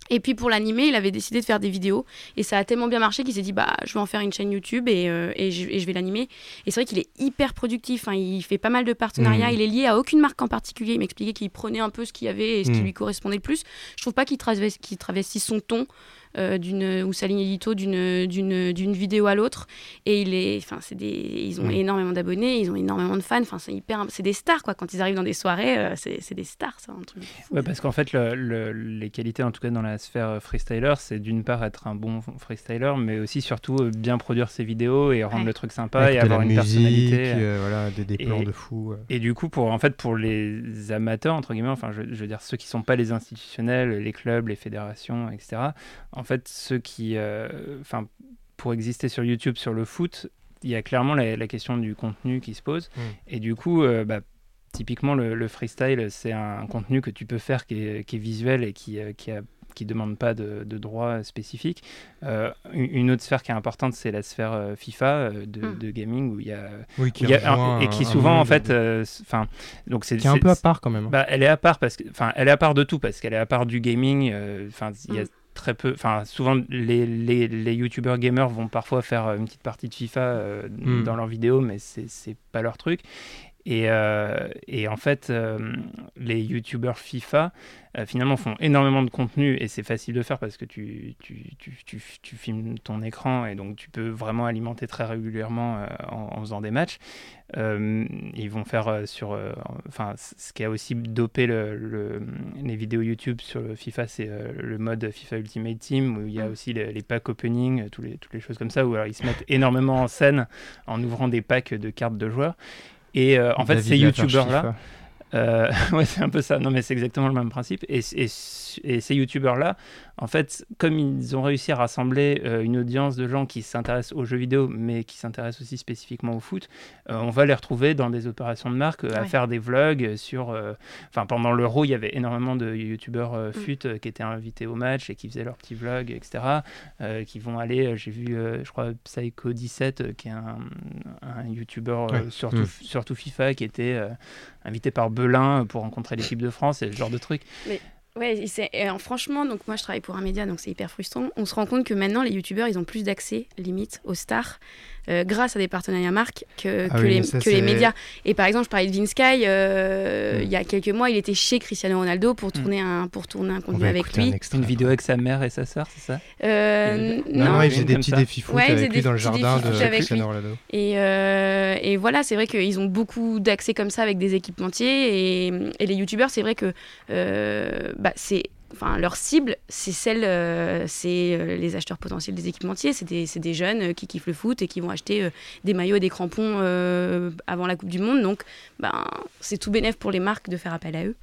Et puis pour l'animer, il avait décidé de faire des vidéos. Et ça a tellement bien marché qu'il s'est dit, bah, je vais en faire une chaîne YouTube et, euh, et, je, et je vais l'animer. Et c'est vrai qu'il est hyper productif. hein. Il fait pas mal de partenariats. Mhm. Il est lié à aucune marque en particulier. Il m'expliquait qu'il prenait un peu ce qu'il y avait et ce qui Mhm. lui correspondait le plus. Je trouve pas qu'il travestisse son ton. Euh, d'une ou sa ligne édito d'une d'une d'une vidéo à l'autre et il est enfin c'est des ils ont énormément d'abonnés ils ont énormément de fans enfin c'est hyper c'est des stars quoi quand ils arrivent dans des soirées euh, c'est c'est des stars ça un truc fou. Ouais, parce qu'en fait, le- le- les qualités, en tout cas dans la sphère euh, freestyler, c'est d'une part être un bon freestyler, mais aussi surtout euh, bien produire ses vidéos et rendre Ouais. le truc sympa Avec et avoir une musique, personnalité. euh, voilà, des, des Et- plans de fou. Et du coup, pour, en fait, pour les amateurs, entre guillemets, enfin, je, je veux dire, ceux qui ne sont pas les institutionnels, les clubs, les fédérations, etc., en fait, ceux qui. euh, Enfin, pour exister sur YouTube, sur le foot, il y a clairement la, la question du contenu qui se pose. Mm. Et du coup, euh, bah, typiquement, le, le freestyle, c'est un contenu que tu peux faire qui est, qui est visuel et qui, euh, qui a qui demande pas de, de droits spécifiques. Euh, une autre sphère qui est importante, c'est la sphère euh, FIFA euh, de, Mm. de gaming où il y a Oui, qui y a un- et qui souvent en fait, euh, donc c'est qui est un peu à part quand même. hein. bah, elle est à part parce que, enfin, elle est à part de tout parce qu'elle est à part du gaming. euh, Enfin, il y a Mm. Très peu. Enfin, souvent les, les, les youtubeurs gamers vont parfois faire euh, une petite partie de FIFA euh, Mm. dans leurs vidéos, mais c'est pas leur truc. Et, euh, et en fait, euh, les youtubeurs FIFA, euh, finalement, font énormément de contenu et c'est facile de faire parce que tu, tu, tu, tu, tu filmes ton écran et donc tu peux vraiment alimenter très régulièrement en, en faisant des matchs. Ils vont faire sur. Enfin, ce qui a aussi dopé le, le- les vidéos YouTube sur le FIFA, c'est le mode FIFA Ultimate Team où il y a Mm. aussi les, les packs opening, tous les, toutes les choses comme ça, où alors, ils se mettent énormément en scène en ouvrant des packs de cartes de joueurs. Et euh, en fait, ces youtubeurs-là. Euh, ouais, c'est un peu ça. Non, mais c'est exactement le même principe. Et, et, et ces youtubeurs-là, en fait, comme ils ont réussi à rassembler euh, une audience de gens qui s'intéressent aux jeux vidéo, mais qui s'intéressent aussi spécifiquement au foot, euh, on va les retrouver dans des opérations de marque, euh, à faire des vlogs sur. euh, Enfin, pendant l'Euro, il y avait énormément de youtubeurs euh, Mm. fut euh, qui étaient invités au match et qui faisaient leurs petits vlogs, etc. euh, qui vont aller. J'ai vu, euh, je crois, Psycho17, euh, qui est un, un youtubeur euh, Ouais. surtout, Mm. surtout FIFA, qui était euh, invité par Belin pour rencontrer l'équipe de France et ce genre de truc. Ouais, et franchement, donc moi je travaille pour un média, donc c'est hyper frustrant. On se rend compte que maintenant les youtubeurs ils ont plus d'accès, limite, aux stars, euh, grâce à des partenariats marques que, Ah que oui, les, ça, que les médias. Et par exemple, je parlais de Vince Sky, euh, Mm. il y a quelques mois, il était chez Cristiano Ronaldo pour tourner, un, pour tourner un On contenu avec un lui. extrait Une vidéo avec sa mère et sa sœur, c'est ça? Euh, Non, non, non, il faisait des petits défis foot Ouais, avec lui des dans le jardin de Cristiano. Ronaldo. Et, euh, et voilà, c'est vrai qu'ils ont beaucoup d'accès comme ça avec des équipementiers. Et, et les youtubeurs, c'est vrai que euh, bah, c'est enfin, leur cible, c'est celle, euh, c'est euh, les acheteurs potentiels des équipementiers. C'est des, des jeunes euh, qui kiffent le foot et qui vont acheter des maillots et des crampons avant la Coupe du Monde. Donc, ben, c'est tout bénéf pour les marques de faire appel à eux.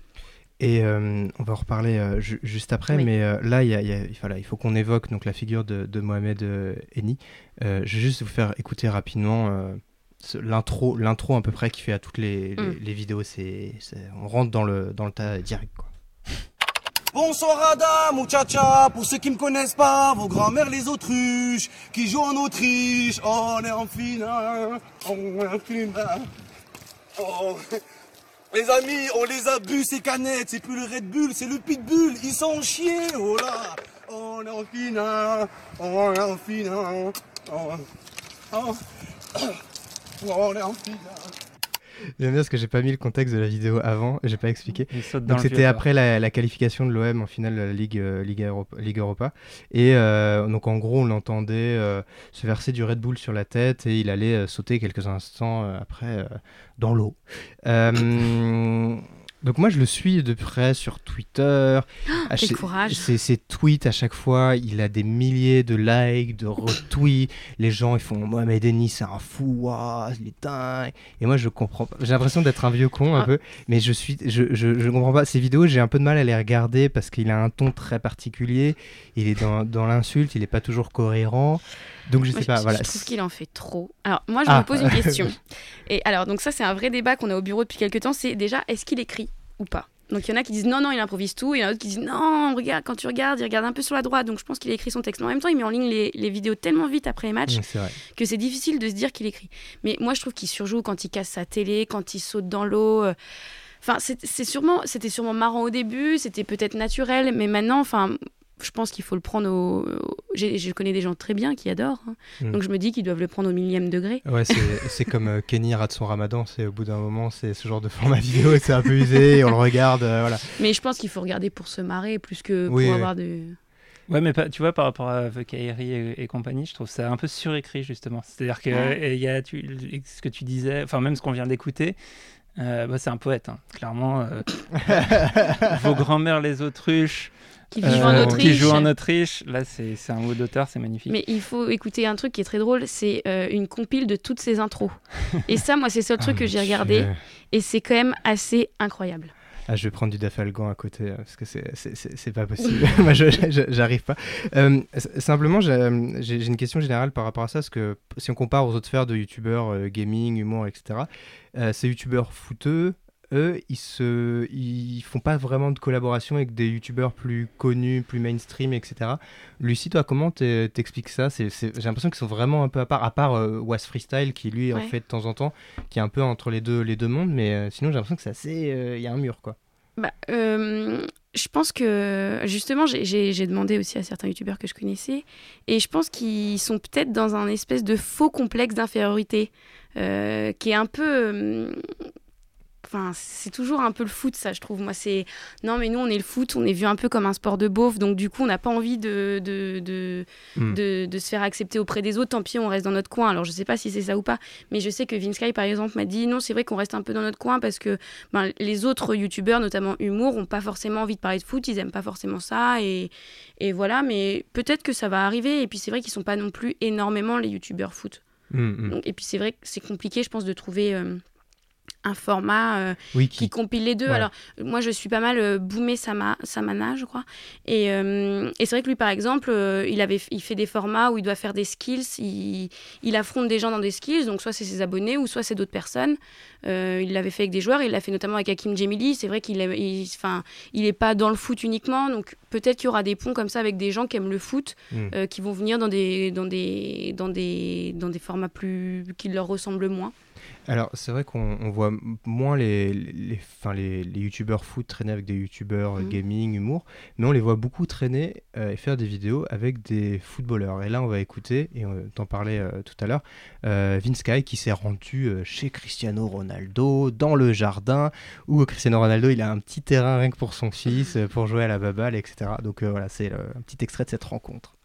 Et euh, on va en reparler euh, ju- juste après, Oui. mais euh, là, il y a- y a- voilà, il faut qu'on évoque donc, la figure de, de Mohamed Eni. Je vais juste vous faire écouter rapidement l'intro, l'intro à peu près qui fait à toutes les, les- Mm. les vidéos. C'est, c'est- on rentre dans le, dans le tas direct. Quoi. Bonsoir Ada, muchacha, pour ceux qui me connaissent pas, vos grands-mères les autruches, qui jouent en Autriche, on est en finale, on est en finale. Oh. Les amis, on les a bu ces canettes, c'est plus le Red Bull, c'est le Pitbull, ils sont chiés, oh là, on est en finale, on est en finale, oh. Oh. on est en finale. J'aime bien parce que j'ai pas mis le contexte de la vidéo avant, j'ai pas expliqué. Donc c'était après la, la qualification de l'OM en finale de la Ligue, euh, Ligue, Europa, Ligue Europa. Et euh, donc en gros, on l'entendait euh, se verser du Red Bull sur la tête et il allait euh, sauter quelques instants après dans l'eau. Donc moi, je le suis de près sur Twitter. À quel cha- courage. Ses, ses tweets, à chaque fois, il a des milliers de likes, de retweets. Les gens, ils font Mohamed Eni, c'est un fou, waouh, il est dingue. Et moi, je comprends pas. J'ai l'impression d'être un vieux con un Ah. peu, mais je suis, je, je, je comprends pas. Ces vidéos, j'ai un peu de mal à les regarder parce qu'il a un ton très particulier. Il est dans, dans l'insulte, il est pas toujours cohérent. Donc je Moi, sais pas, je, voilà. je trouve qu'il en fait trop. Alors, moi, je Ah. me pose une question. Et alors, donc ça, c'est un vrai débat qu'on a au bureau depuis quelques temps. C'est déjà, est-ce qu'il écrit ou pas? Donc, il y en a qui disent non, non, il improvise tout. Et il y en a d'autres qui disent non, regarde, quand tu regardes, il regarde un peu sur la droite. Donc, je pense qu'il a écrit son texte. Mais en même temps, il met en ligne les, les vidéos tellement vite après les matchs que c'est difficile de se dire qu'il écrit. Mais moi, je trouve qu'il surjoue quand il casse sa télé, quand il saute dans l'eau. euh. Enfin, c'est c'est sûrement, c'était sûrement marrant au début, c'était peut-être naturel, mais maintenant, enfin, je pense qu'il faut le prendre au. Je connais des gens très bien qui adorent, hein. Mm. donc je me dis qu'ils doivent le prendre au millième degré. Ouais, c'est c'est comme euh, Kenny rate son ramadan, c'est au bout d'un moment, c'est ce genre de format vidéo et c'est un peu usé, et on le regarde, euh, voilà. Mais je pense qu'il faut regarder pour se marrer plus que pour Oui, avoir de. Ouais, mais pas, tu vois, par rapport à The Kairi et, et compagnie, je trouve ça un peu surécrit, justement. C'est-à-dire que Ouais. il y a tu- ce que tu disais, enfin, même ce qu'on vient d'écouter, euh, bah, c'est un poète, hein. clairement. euh, vos grands-mères, les autruches. Qui vivent en Autriche. Qui jouent en Autriche. Là, c'est c'est un mot d'auteur, c'est magnifique. Mais il faut écouter un truc qui est très drôle, c'est euh, une compile de toutes ces intros. Et ça, moi, c'est le seul truc que j'ai regardé, Dieu. et c'est quand même assez incroyable. Ah, je vais prendre du Dafalgan à côté euh, parce que c'est- c'est c'est- c'est pas possible. Moi, je- je- j'arrive pas. Euh, simplement, j'ai une question générale par rapport à ça parce que si on compare aux autres sphères de youtubeurs, euh, gaming, humour, etc., euh, ces youtubeurs fouteux, eux, ils se, ils font pas vraiment de collaboration avec des youtubeurs plus connus, plus mainstream, etc. Lucie, toi, comment t'e- t'expliques ça? C'est- J'ai l'impression qu'ils sont vraiment un peu à part, à part euh, Was Freestyle qui lui en fait de temps en temps, qui est un peu entre les deux, les deux mondes, mais euh, sinon j'ai l'impression que c'est assez, euh, il y a un mur quoi. Bah, je pense que justement, j'ai- demandé aussi à certains youtubeurs que je connaissais, et je pense qu'ils sont peut-être dans un espèce de faux complexe d'infériorité euh, qui est un peu. Enfin, c'est toujours un peu le foot, ça, je trouve. Moi, c'est. Non, mais nous, on est le foot, on est vu un peu comme un sport de beauf, donc du coup, on n'a pas envie de, de, de, Mm. de, de se faire accepter auprès des autres. Tant pis, on reste dans notre coin. Alors, je sais pas si c'est ça ou pas, mais je sais que Vince Sky, par exemple, m'a dit non, c'est vrai qu'on reste un peu dans notre coin parce que ben, les autres youtubeurs, notamment humour, ont pas forcément envie de parler de foot, ils aiment pas forcément ça, et, et voilà, mais peut-être que ça va arriver. Et puis, c'est vrai qu'ils sont pas non plus énormément les youtubeurs foot. Mm, mm. Donc, et puis, c'est vrai que c'est compliqué, je pense, de trouver. euh, un format euh, Oui, qui qui- compile les deux. Ouais. Alors, moi, je suis pas mal euh, Boomé Sama, Samana, je crois. Et, euh, et c'est vrai que lui, par exemple, euh, il, avait, il fait des formats où il doit faire des skills. Il, il affronte des gens dans des skills. Donc, soit c'est ses abonnés ou soit c'est d'autres personnes. Il l'avait fait avec des joueurs. Il l'a fait notamment avec Hakim Djemili. C'est vrai qu'il est, il, il est pas dans le foot uniquement. Donc, peut-être qu'il y aura des ponts comme ça avec des gens qui aiment le foot, Mm. euh, qui vont venir dans des, dans, des, dans, des, dans des formats plus, qui leur ressemblent moins. Alors, c'est vrai qu'on on voit moins les, les, enfin, les, les youtubeurs foot traîner avec des youtubeurs euh, Mhm. gaming, humour, mais on les voit beaucoup traîner euh, et faire des vidéos avec des footballeurs. Et là, on va écouter, et on t'en parlait euh, tout à l'heure, euh, Vince qui s'est rendu chez Cristiano Ronaldo, dans le jardin, où Cristiano Ronaldo, il a un petit terrain rien que pour son fils, pour jouer à la baballe, etc. Donc voilà, c'est un petit extrait de cette rencontre.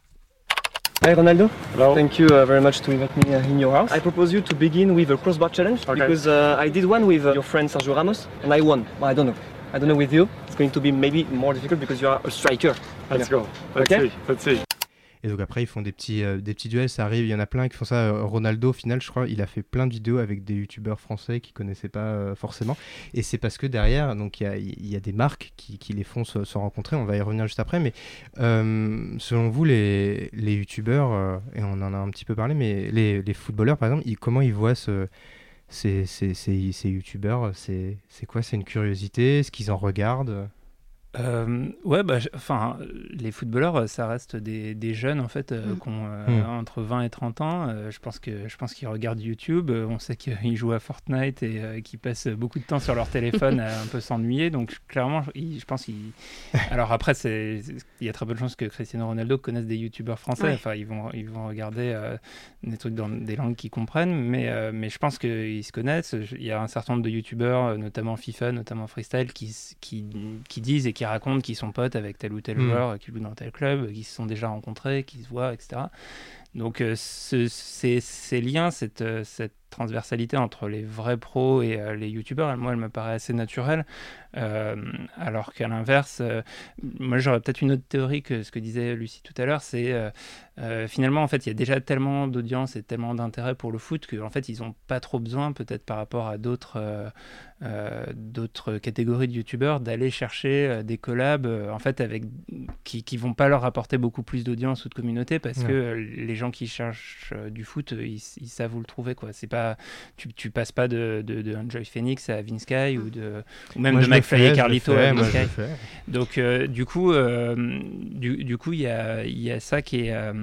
Hi Ronaldo. Hello. Thank you uh, very much to invite me uh, in your house. I propose you to begin with a crossbar challenge Okay. because uh, I did one with uh, your friend Sergio Ramos and I won. Well, I don't know. I don't know with you, it's going to be maybe more difficult because you are a striker. Let's Yeah. go. Let's Okay. see. Let's see. Et donc après, ils font des petits, euh, des petits duels, ça arrive, il y en a plein qui font ça. Euh, Ronaldo, au final, je crois, il a fait plein de vidéos avec des youtubeurs français qui connaissaient pas euh, forcément. Et c'est parce que derrière, donc il y a, des marques qui, les font se, rencontrer, on va y revenir juste après. Mais selon vous, les, les youtubeurs, et on en a un petit peu parlé, mais les, footballeurs, par exemple, comment ils voient ce, ces, ces, youtubeurs? C'est quoi? C'est une curiosité? Est-ce qu'ils en regardent? Euh, ouais, bah, enfin, les footballeurs, ça reste des, des jeunes en fait, euh, Mm. qui ont euh, Mm. entre 20 et 30 ans. Je pense que je pense qu'ils regardent YouTube. On sait qu'ils jouent à Fortnite et qu'ils passent beaucoup de temps sur leur téléphone à un peu s'ennuyer. Donc clairement, je, ils- je pense qu'ils. Alors après, c'est il y a très peu de chances que Cristiano Ronaldo connaisse des YouTubeurs français. Ouais. Enfin, ils vont ils vont regarder des trucs dans des langues qu'ils comprennent, mais mais je pense qu'ils se connaissent. Il y a un certain nombre de YouTubeurs, notamment FIFA, notamment Freestyle, qui qui disent et qui racontent qu'ils sont potes avec tel ou tel Mm. joueur, qui joue dans tel club, qui se sont déjà rencontrés, qui se voient, etc. Donc euh, ce- ces, ces liens, cette, euh, cette transversalité entre les vrais pros et euh, les youtubeurs, moi, elle me paraît assez naturelle. Euh, alors qu'à l'inverse, euh, moi j'aurais peut-être une autre théorie que ce que disait Lucie tout à l'heure, c'est euh, finalement en fait il y a déjà tellement d'audience et tellement d'intérêt pour le foot qu'en fait ils n'ont pas trop besoin peut-être par rapport à d'autres d'autres catégories de youtubeurs d'aller chercher des collabs en fait avec qui, qui vont pas leur apporter beaucoup plus d'audience ou de communauté parce Ouais. que les gens qui cherchent du foot ils, ils savent où le trouver quoi c'est pas tu, tu passes pas de, de, de Enjoy Phoenix à Vince Sky ou de ou même Moi, de Carlito fais, moi, donc euh, du coup euh, du, du coup il y a, il y a ça qui est euh,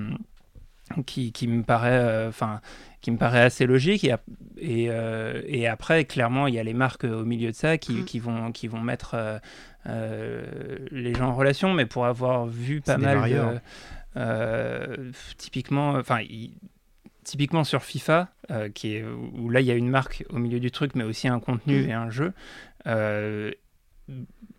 qui, qui me paraît euh, enfin qui me paraît assez logique et, ap- et, euh, et après clairement il y a les marques au milieu de ça qui, Mm. qui vont qui vont mettre euh, euh, les gens en relation mais pour avoir vu pas mal marieurs. de euh, typiquement enfin typiquement sur FIFA euh, qui est où là il y a une marque au milieu du truc mais aussi un contenu Mm. et un jeu euh,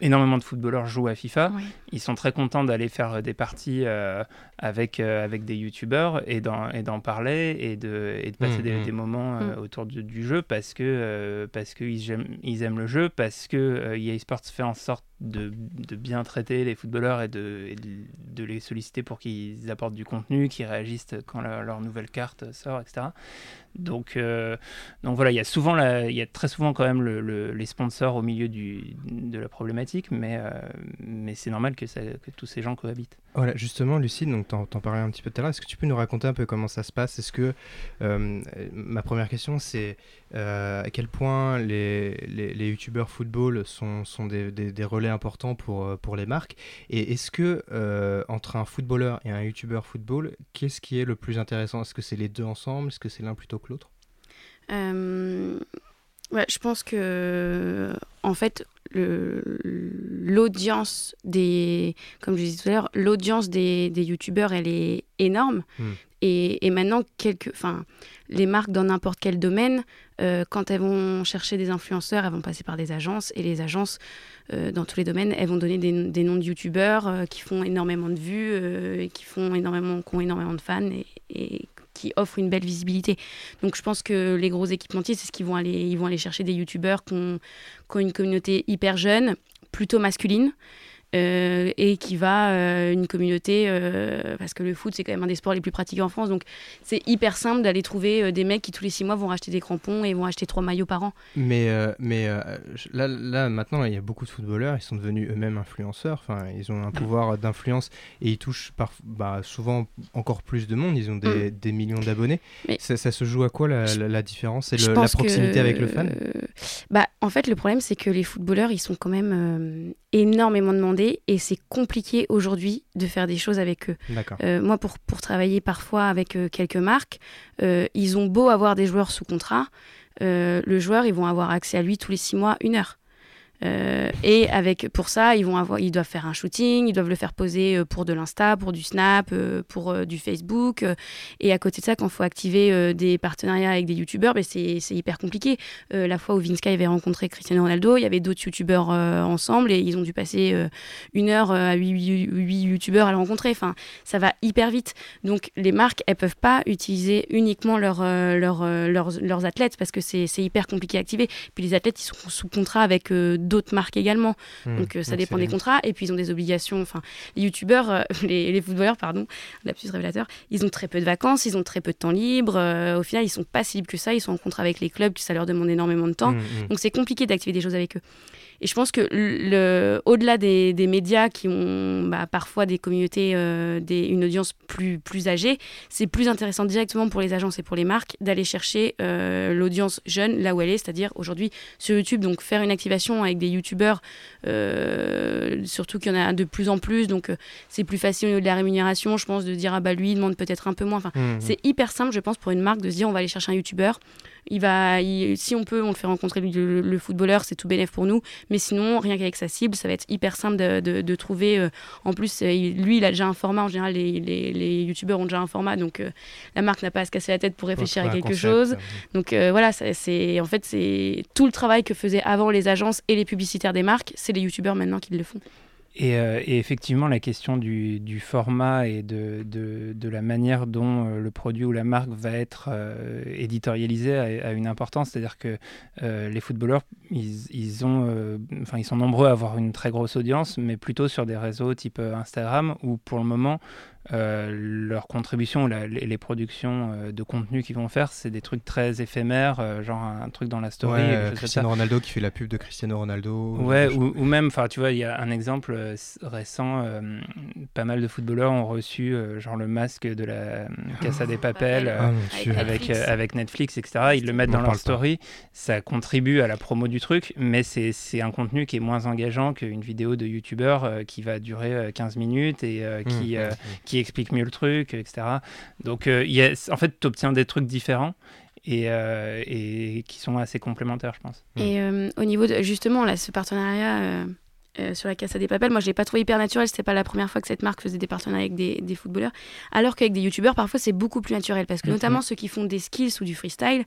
énormément de footballeurs jouent à FIFA Oui. ils sont très contents d'aller faire euh, des parties euh, avec, euh, avec des youtubeurs et d'en, et d'en parler et de, et de passer Mm, des, mm. des moments euh, Mm. autour du, du jeu parce que euh, parce qu'ils aiment, ils aiment le jeu, parce que euh, EA Sports fait en sorte de, bien traiter les footballeurs et de, de, les solliciter pour qu'ils apportent du contenu, qu'ils réagissent quand leur, nouvelle carte sort, etc. Donc, euh, donc voilà, il y a souvent, il y a très souvent quand même le- le- les sponsors au milieu de la problématique, mais, euh, mais c'est normal que, ça- que tous ces gens cohabitent. Voilà, justement, Lucide, donc t'en, parlais un petit peu tout à l'heure. Est-ce que tu peux nous raconter un peu comment ça se passe? Est-ce que euh, ma première question, c'est euh, à quel point les, les, les youtubeurs football sont, sont des, des- relais importants pour, euh, pour les marques? Et est-ce que entre un footballeur et un youtubeur football, qu'est-ce qui est le plus intéressant? Est-ce que c'est les deux ensemble? Est-ce que c'est l'un plutôt que l'autre? Ouais, je pense que, en fait, l'audience des, comme je disais tout à l'heure, l'audience des, des youtubeurs, elle est énorme. Hmm. Et, et maintenant, quelques, enfin, les marques dans n'importe quel domaine, euh, quand elles vont chercher des influenceurs, elles vont passer par des agences. Et les agences, euh, dans tous les domaines, elles vont donner des, des noms de youtubeurs euh, qui font énormément de vues et qui, font énormément, qui ont énormément de fans et, et qui offrent une belle visibilité. Donc je pense que les gros équipementiers, c'est ce qu'ils vont aller, ils vont aller chercher des youtubeurs qui qui ont une communauté hyper jeune, plutôt masculine. Euh, et qui va euh, une communauté euh, parce que le foot c'est quand même un des sports les plus pratiqués en France donc c'est hyper simple d'aller trouver des mecs qui tous les six mois vont racheter des crampons et vont acheter trois maillots par an Mais, mais là, là, maintenant, il y a beaucoup de footballeurs, ils sont devenus eux-mêmes influenceurs. Enfin, ils ont un pouvoir d'influence et ils touchent par, bah, souvent encore plus de monde. Ils ont des, des millions d'abonnés. Ça, ça se joue à quoi la, la- la différence? C'est la proximité que, avec le fan? bah, En fait, le problème, c'est que les footballeurs, ils sont quand même énormément demandés et c'est compliqué aujourd'hui de faire des choses avec eux. Euh, moi, pour, pour travailler parfois avec euh, quelques marques, euh, ils ont beau avoir des joueurs sous contrat, le joueur, ils vont avoir accès à lui tous les six mois, une heure. Euh, et avec pour ça, ils vont avoir, ils doivent faire un shooting, ils doivent le faire poser euh, pour de l'insta, pour du snap, euh, pour du Facebook. et à côté de ça, quand il faut activer des partenariats avec des youtubeurs, ben c'est hyper compliqué. La fois où Vince Sky avait rencontré Cristiano Ronaldo, il y avait d'autres youtubeurs ensemble et ils ont dû passer une heure à huit, huit, youtubeurs à le rencontrer. Enfin, ça va hyper vite. Donc les marques, elles peuvent pas utiliser uniquement leur, leur, leurs, leurs athlètes parce que c'est hyper compliqué à activer. Puis les athlètes, ils sont sous contrat avec d'autres marques également. Mmh, Donc euh, ça dépend des contrats. Et puis ils ont des obligations. Enfin, les youtubeurs, euh, les, les footballeurs, pardon, lapsus révélateur, ils ont très peu de vacances, ils ont très peu de temps libre. Euh, au final, ils sont pas si libres que ça. Ils sont en contrat avec les clubs, ça leur demande énormément de temps. Mmh, mmh. Donc c'est compliqué d'activer des choses avec eux. Et je pense que le, au-delà des, des médias qui ont bah, parfois des communautés, euh, des, une audience plus, plus âgée, c'est plus intéressant directement pour les agences et pour les marques d'aller chercher euh, l'audience jeune là où elle est, c'est-à-dire aujourd'hui sur YouTube. Donc faire une activation avec des YouTubeurs, euh, surtout qu'il y en a de plus en plus, donc c'est plus facile au niveau de la rémunération, je pense, de dire ah bah lui il demande peut-être un peu moins. Enfin, Mhm. c'est hyper simple, je pense, pour une marque de se dire on va aller chercher un YouTuber. Il va, il- si on peut, on le fait rencontrer le, le- le footballeur, c'est tout bénéf pour nous. Mais sinon, rien qu'avec sa cible, ça va être hyper simple de, de- de trouver. euh, en plus, euh, lui, il a déjà un format. En général, les, les, les youtubeurs ont déjà un format, donc euh, la marque n'a pas à se casser la tête pour réfléchir à quelque concept, chose. Donc euh, voilà, c'est en fait c'est tout le travail que faisaient avant les agences et les publicitaires des marques, c'est les youtubeurs maintenant qui le font. Et, euh, et effectivement, la question du, du format et de, de, la manière dont euh, le produit ou la marque va être euh, éditorialisé a, a une importance. C'est-à-dire que les footballeurs, ils, ils ont, enfin, ils sont nombreux à avoir une très grosse audience, mais plutôt sur des réseaux type Instagram, où pour le moment, leur contribution, la- les, les productions euh, de contenu qu'ils vont faire, c'est des trucs très éphémères, euh, genre un truc dans la story. Ouais. Cristiano Ronaldo qui fait la pub de Cristiano Ronaldo. Ouais, ou, ou même, enfin, tu vois, il y a un exemple euh, récent. euh, pas mal de footballeurs ont reçu euh, genre le masque de la euh, Casa des Papel euh, Ah, avec Netflix. euh, avec Netflix, etc. Ils le mettent dans leur pas. story. Ça contribue à la promo du truc, mais c'est un contenu qui est moins engageant qu'une vidéo de youtubeur euh, qui va durer euh, 15 minutes et euh, qui Mmh, euh, mmh, qui explique mieux le truc, etc. Donc, euh, il y a- en fait, tu obtiens des trucs différents et, euh, et qui sont assez complémentaires, je pense. Et euh, au niveau de justement là, ce partenariat euh, euh, sur la Casa des Papel, moi je l'ai pas trouvé hyper naturel. C'était pas la première fois que cette marque faisait des partenariats avec des, des footballeurs. Alors qu'avec des youtubeurs, parfois c'est beaucoup plus naturel parce que Mhm. notamment ceux qui font des skills ou du freestyle.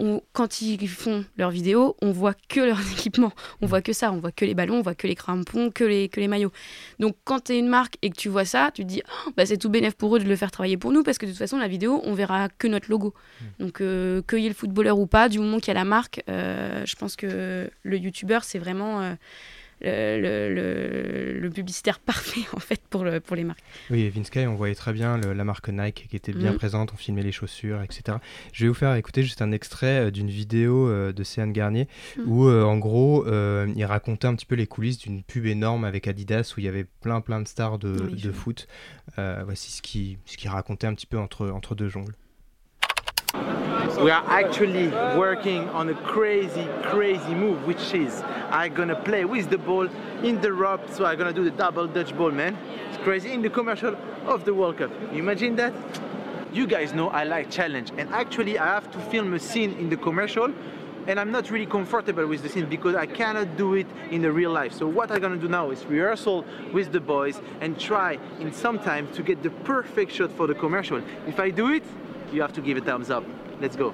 On- quand ils font leurs vidéos, on voit que leurs équipements, on voit que ça, on voit que les ballons, on voit que les crampons, que les, que les maillots. Donc quand tu es une marque et que tu vois ça, tu te dis, Oh, bah, c'est tout bénéf pour eux de le faire travailler pour nous parce que de toute façon, la vidéo, on verra que notre logo. Donc euh, qu'il y ait le footballeur ou pas, du moment qu'il y a la marque, euh, je pense que le youtubeur, c'est vraiment euh, le, le- le- le publicitaire parfait en fait pour, le, pour les marques. Oui, et Vince on voyait très bien le- la marque Nike qui était bien Mhm. présente, on filmait les chaussures, etc. Je vais vous faire écouter juste un extrait euh, d'une vidéo euh, de Céane Garnier Mhm. où, euh, en gros, euh, il racontait un petit peu les coulisses d'une pub énorme avec Adidas où il y avait plein plein de stars de, Oui, foot. Voici ce qu'il ce qu'il racontait un petit peu entre, entre deux jongles. We are actually working on a crazy, crazy move, which is I'm gonna play with the ball in the rope, so I'm gonna do the double Dutch ball, man. It's crazy in the commercial of the World Cup. You imagine that? You guys know I like challenge, and actually I have to film a scene in the commercial, and I'm not really comfortable with the scene because I cannot do it in the real life. So what I'm gonna do now is rehearsal with the boys and try in some time to get the perfect shot for the commercial. If I do it, you have to give a thumbs up. Let's go.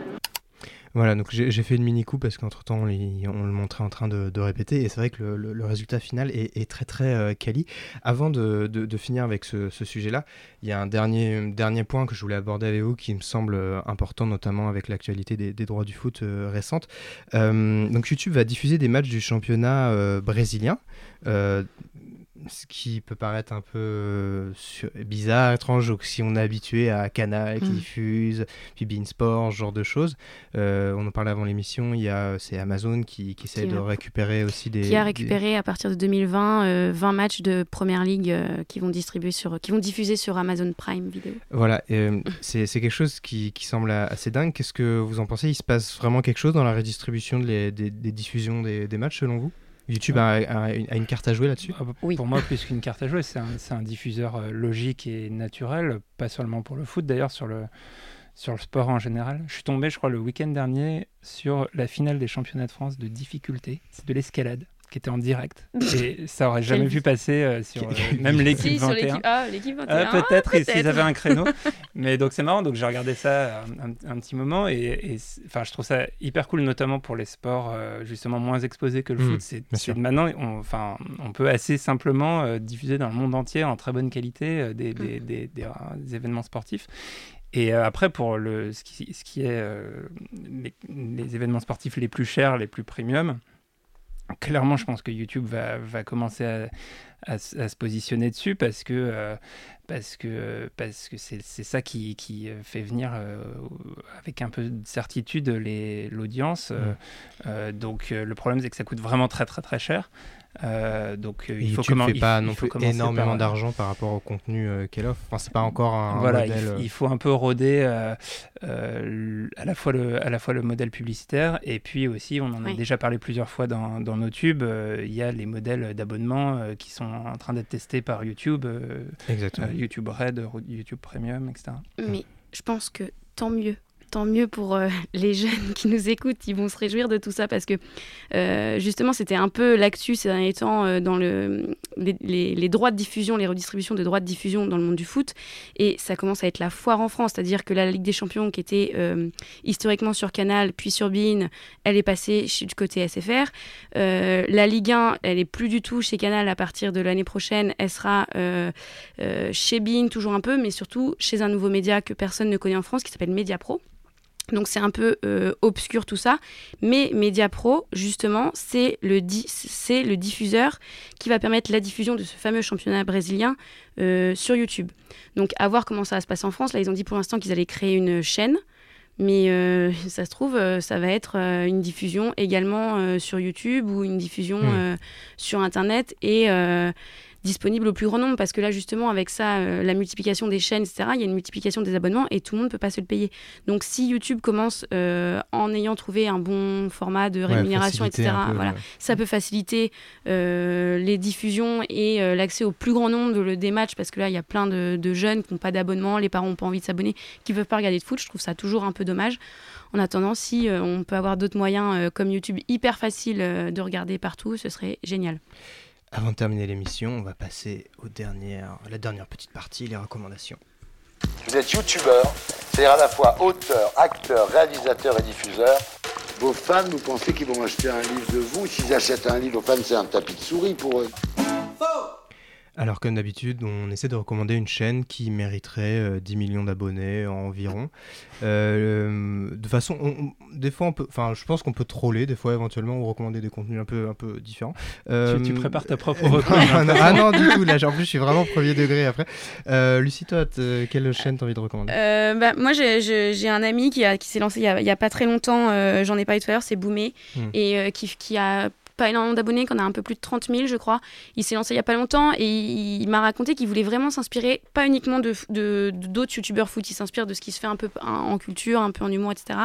Voilà, donc j'ai fait une mini coup parce qu'entre temps on, le montrait en train de, répéter et c'est vrai que le, résultat final est, très très euh, quali. Avant de, finir avec ce, sujet-là, il y a un dernier, dernier point que je voulais aborder avec vous qui me semble euh, important, notamment avec l'actualité des, des droits du foot euh, récente. Euh, donc YouTube va diffuser des matchs du championnat euh, brésilien. Euh, ce qui peut paraître un peu euh, bizarre, étrange, si on est habitué à Canal qui Mm. diffuse, puis Beansport, ce genre de choses. Euh, on en parlait avant l'émission, il y a c'est Amazon qui, qui essaie Qui de a- récupérer aussi des... qui a des- récupéré à partir de 2020 euh, 20 matchs de Première Ligue euh, qui vont distribuer sur, qui vont diffuser sur Amazon Prime Video. Voilà, euh, c'est quelque chose qui, qui semble assez dingue. Qu'est-ce que vous en pensez? Il se passe vraiment quelque chose dans la redistribution de les- des, des diffusions des, des matchs selon vous? YouTube a, a une, a une carte à jouer là-dessus? Ah bah, Pour moi, plus qu'une carte à jouer, c'est un, c'est un diffuseur euh, logique et naturel, pas seulement pour le foot d'ailleurs, sur le, sur le sport en général. Je suis tombé, je crois, le week-end dernier sur la finale des championnats de France de difficulté. C'est de l'escalade qui était en direct. Et ça aurait jamais vu passer euh, sur euh, même l'équipe Si, sur 21. l'équipe- ah, l'équipe 21. Euh, Ah, peut-être, et peut-être. s'ils avaient un créneau. Mais donc c'est marrant, donc j'ai regardé ça un, un- un petit moment et, enfin je trouve ça hyper cool, notamment pour les sports euh, justement moins exposés que le Mmh, foot. C'est maintenant, on, enfin on peut assez simplement euh, diffuser dans le monde entier en très bonne qualité euh, des, des- des- des- euh, des événements sportifs. Et après, pour le, ce, qui, ce qui est euh, les, les événements sportifs les plus chers, les plus premium, clairement, je pense que YouTube va, va commencer à, à, se positionner dessus parce que euh, parce que parce que c'est ça qui, qui, fait venir euh, avec un peu de certitude l'audience. Euh, donc le problème c'est que ça coûte vraiment très très très cher. Euh, donc euh, il faut comment fait pas non plus énormément d'argent par rapport au contenu euh, qu'elle offre. Enfin, c'est pas encore un, voilà, modèle. Il, faut un peu roder à la fois le à la fois le modèle publicitaire et puis aussi on en a déjà parlé plusieurs fois dans, dans nos tubes. Il y a les modèles d'abonnement qui sont en train d'être testés par YouTube, YouTube Red, YouTube Premium, etc. Mais je pense que tant mieux tant mieux pour euh, les jeunes qui nous écoutent, ils vont se réjouir de tout ça parce que euh, justement c'était un peu l'actu ces derniers temps euh, dans le, les, droits de diffusion, les redistributions de droits de diffusion dans le monde du foot et ça commence à être la foire en France, c'est-à-dire que la Ligue des Champions qui était historiquement sur Canal puis sur Bein, elle est passée du côté SFR. la Ligue 1, elle est plus du tout chez Canal à partir de l'année prochaine, elle sera chez Bein toujours un peu mais surtout chez un nouveau média que personne ne connaît en France qui s'appelle Mediapro. Donc c'est un peu euh, obscur tout ça, mais Mediapro, justement, c'est le, c'est le diffuseur qui va permettre la diffusion de ce fameux championnat brésilien euh, sur YouTube. Donc à voir comment ça va se passer en France. Là, ils ont dit pour l'instant qu'ils allaient créer une chaîne, mais euh, ça se trouve, ça va être une diffusion également sur YouTube ou une diffusion mmh. sur Internet et disponible au plus grand nombre parce que là justement avec ça euh, la multiplication des chaînes etc il y a une multiplication des abonnements et tout le monde ne peut pas se le payer. Donc si YouTube commence euh, en ayant trouvé un bon format de rémunération etc voilà ça peut faciliter euh, les diffusions et l'accès au plus grand nombre de, des matchs parce que là il y a plein de, jeunes qui n'ont pas d'abonnement les parents n'ont pas envie de s'abonner qui peuvent pas regarder de foot je trouve ça toujours un peu dommage. En attendant, si on peut avoir d'autres moyens comme YouTube hyper facile de regarder partout, ce serait génial. Avant de terminer l'émission, on va passer aux dernières, à la dernière petite partie, les recommandations. Vous êtes youtubeur, c'est-à-dire à la fois auteur, acteur, réalisateur et diffuseur. Vos fans, vous pensez qu'ils vont acheter un livre de vous S'ils achètent un livre, vos fans, c'est un tapis de souris pour eux. Alors comme d'habitude, on essaie de recommander une chaîne qui mériterait 10 euh, millions d'abonnés environ. Euh, de façon, des fois, on peut, enfin, je pense qu'on peut troller des fois éventuellement ou recommander des contenus un peu, un peu différents. tu, euh, prépares ta propre recommandation Ah non, du tout. Là, en plus, je suis vraiment premier degré après. Lucie, toi, quelle chaîne t'as envie de recommander? Bah, Moi, j'ai un ami qui, a, qui s'est lancé il n'y a, pas très longtemps. J'en ai parlé tout à l'heure. C'est Boumé hmm. et qui, qui a pas énormément d'abonnés, qu'on a un peu plus de 30 000, je crois. Il s'est lancé il y a pas longtemps et il, m'a raconté qu'il voulait vraiment s'inspirer, pas uniquement de, d'autres youtubeurs foot, il s'inspire de ce qui se fait un peu en culture, un peu en humour, etc.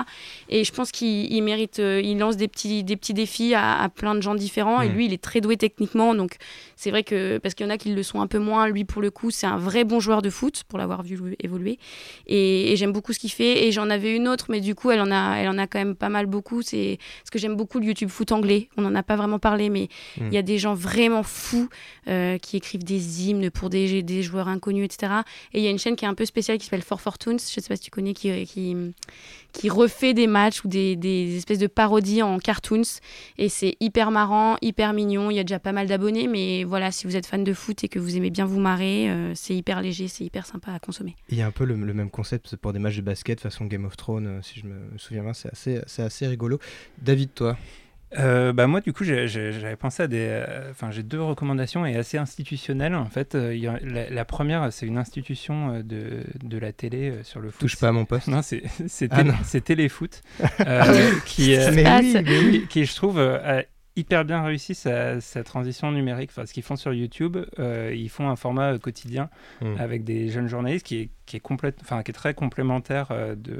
Et je pense qu'il mérite, euh, il lance des petits, des petits défis à, plein de gens différents. Et mmh. lui, il est très doué techniquement, donc c'est vrai que parce qu'il y en a qui le sont un peu moins, lui pour le coup, c'est un vrai bon joueur de foot pour l'avoir vu évoluer. Et, j'aime beaucoup ce qu'il fait. Et j'en avais une autre, mais du coup, elle en a, elle en a quand même pas mal beaucoup. C'est ce que j'aime beaucoup le YouTube foot anglais. On en a pas vraiment parlé, mais il y a des gens vraiment fous euh, qui écrivent des hymnes pour des, des joueurs inconnus, etc. Et il y a une chaîne qui est un peu spéciale qui s'appelle For Fortunes, je sais pas si tu connais, qui, qui, qui refait des matchs ou des, des, espèces de parodies en cartoons. Et c'est hyper marrant, hyper mignon. Il y a déjà pas mal d'abonnés, mais voilà, si vous êtes fan de foot et que vous aimez bien vous marrer, euh, c'est hyper léger, c'est hyper sympa à consommer. Il y a un peu le, même concept pour des matchs de basket façon Game of Thrones, euh, si je me souviens bien, c'est assez, assez rigolo. David, toi? Euh, bah moi du coup j'avais pensé à des euh, enfin j'ai deux recommandations et assez institutionnelles en fait. Euh, la, première c'est une institution de, de, la télé sur le foot. touche pas à mon poste. Non c'est c'est ah téléfoot qui, qui, je trouve hyper bien réussi sa, transition numérique. Enfin, ce qu'ils font sur YouTube, euh, ils font un format euh, quotidien hmm. avec des jeunes journalistes qui est, qui est, complète, enfin, qui est très complémentaire euh, de,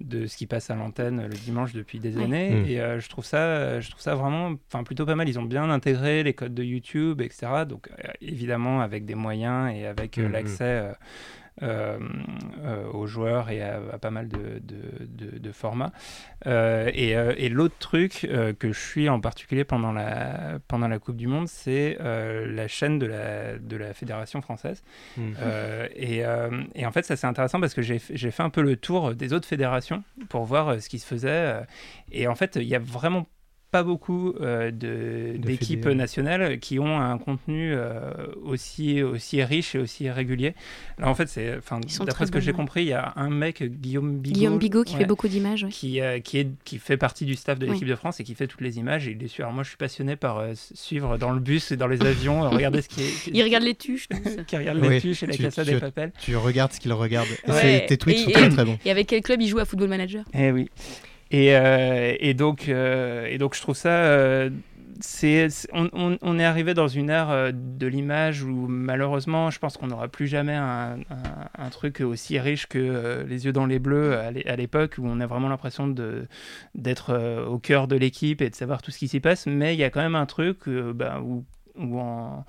de ce qui passe à l'antenne le dimanche depuis des années. Hmm. Et je, trouve ça, je trouve ça vraiment enfin, plutôt pas mal. Ils ont bien intégré les codes de YouTube, etc. Donc, évidemment, avec des moyens et avec hmm, l'accès euh, euh, aux joueurs et à, pas mal de, de, formats. Euh, et, et l'autre truc que je suis en particulier pendant la, pendant la Coupe du Monde, c'est la chaîne de la, de la Fédération française. Hmm. Et, et, en fait, ça c'est intéressant parce que j'ai fait un peu le tour des autres fédérations pour voir ce qui se faisait. Et en fait, il y a vraiment pas beaucoup euh, de- De d'équipes nationales qui ont un contenu euh, aussi, aussi riche et aussi régulier. Là, en fait, c'est, d'après ce que j'ai compris, il y a un mec, Guillaume Bigot, Guillaume Bigot qui ouais, fait beaucoup d'images. ouais. qui, euh, qui, est, qui fait partie du staff de l'équipe de France et qui fait toutes les images. Et il est sûr. Alors moi, je suis passionné par euh, suivre dans le bus et dans les avions, regarder ce qui est. Il regarde les tuches. qui regarde les tuches et la tu- Casa tu- des Papels. Tu regardes ce qu'il regarde. Et tes tweets Et- sont et- très très bons. Et avec quel club il joue à Football Manager? Eh oui. Et, euh, euh, et donc, je trouve ça. euh, on, est arrivé dans une ère de l'image où malheureusement, je pense qu'on n'aura plus jamais un, truc aussi riche que Les yeux dans les bleus à l'é- à l'époque où on a vraiment l'impression d'être au cœur de l'équipe et de savoir tout ce qui s'y passe. Mais il y a quand même un truc bah, où, où en,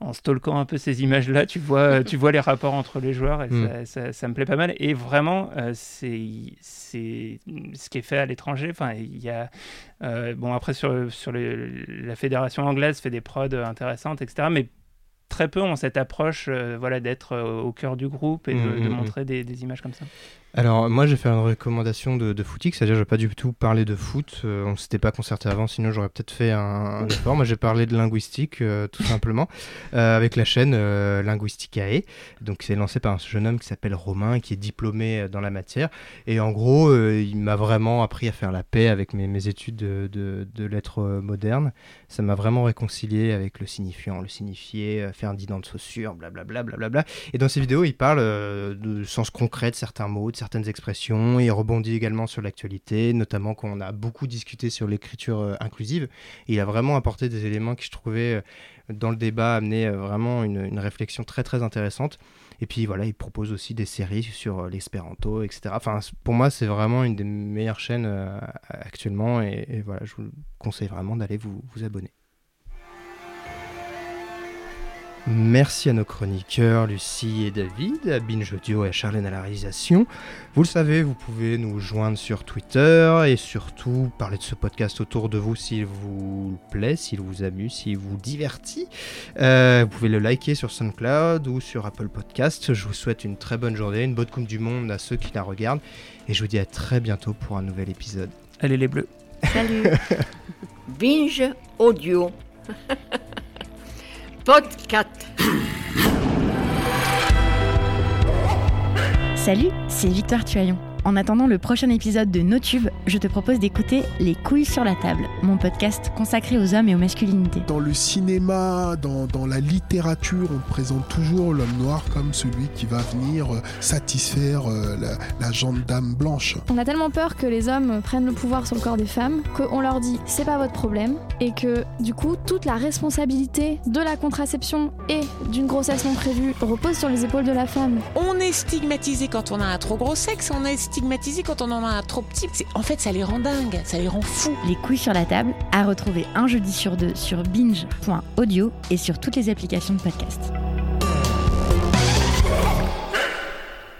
en stalkant un peu ces images-là, tu vois, tu vois les rapports entre les joueurs et Mm. ça, ça- ça me plaît pas mal. Et vraiment, euh, c'est ce qui est fait à l'étranger. Enfin, il y a euh, bon après sur sur le- la fédération anglaise fait des prods intéressantes, etc. Mais très peu ont cette approche, euh, voilà, d'être euh, au cœur du groupe et de, Mm, de mm, montrer des, des images comme ça. Alors moi j'ai fait une recommandation de, de c'est-à-dire je vais pas du tout parler de foot, euh, on s'était pas concerté avant, sinon j'aurais peut-être fait un, un effort. Moi j'ai parlé de linguistique euh, tout simplement, euh, avec la chaîne euh, Linguisticae, donc c'est lancé par un jeune homme qui s'appelle Romain, qui est diplômé dans la matière, et en gros il m'a vraiment appris à faire la paix avec mes, mes études de, de- de lettres modernes, ça m'a vraiment réconcilié avec le signifiant, le signifié, faire un didant de saussure, blablabla, blablabla. Et dans ces vidéos, il parle du sens concret de certains mots, de certaines expressions. Il rebondit également sur l'actualité, notamment quand on a beaucoup discuté sur l'écriture euh, inclusive. Il a vraiment apporté des éléments qui, je trouvais, euh, dans le débat, amenaient euh, vraiment une, réflexion très très intéressante. Et puis voilà, il propose aussi des séries sur l'espéranto, etc. Enfin, pour moi, c'est vraiment une des meilleures chaînes actuellement. Et, et voilà, je vous conseille vraiment d'aller vous, vous abonner. Merci à nos chroniqueurs Lucie et David, à Binge Audio et à Charlène à la réalisation. Vous le savez, vous pouvez nous joindre sur Twitter et surtout parler de ce podcast autour de vous s'il vous plaît, s'il vous amuse, s'il vous divertit. Euh, vous pouvez le liker sur SoundCloud ou sur Apple Podcast. Je vous souhaite une très bonne journée, une bonne Coupe du Monde à ceux qui la regardent et je vous dis à très bientôt pour un nouvel épisode. Allez les bleus. Salut. Binge audio. Podcast. Salut, c'est Victoire Tuaillon. En attendant le prochain épisode de NoTube, je te propose d'écouter Les couilles sur la table, mon podcast consacré aux hommes et aux masculinités. Dans le cinéma, dans, dans la littérature, on présente toujours l'homme noir comme celui qui va venir euh, satisfaire euh, la, la dame blanche. On a tellement peur que les hommes prennent le pouvoir sur le corps des femmes qu'on leur dit c'est pas votre problème et que du coup toute la responsabilité de la contraception et d'une grossesse non prévue repose sur les épaules de la femme. On est stigmatisé quand on a un trop gros sexe, on est stigmatisé quand on en a un trop petit. C'est- En fait, ça les rend dingues, ça les rend fous. Les couilles sur la table, à retrouver un jeudi sur deux sur binge.audio et sur toutes les applications de podcast.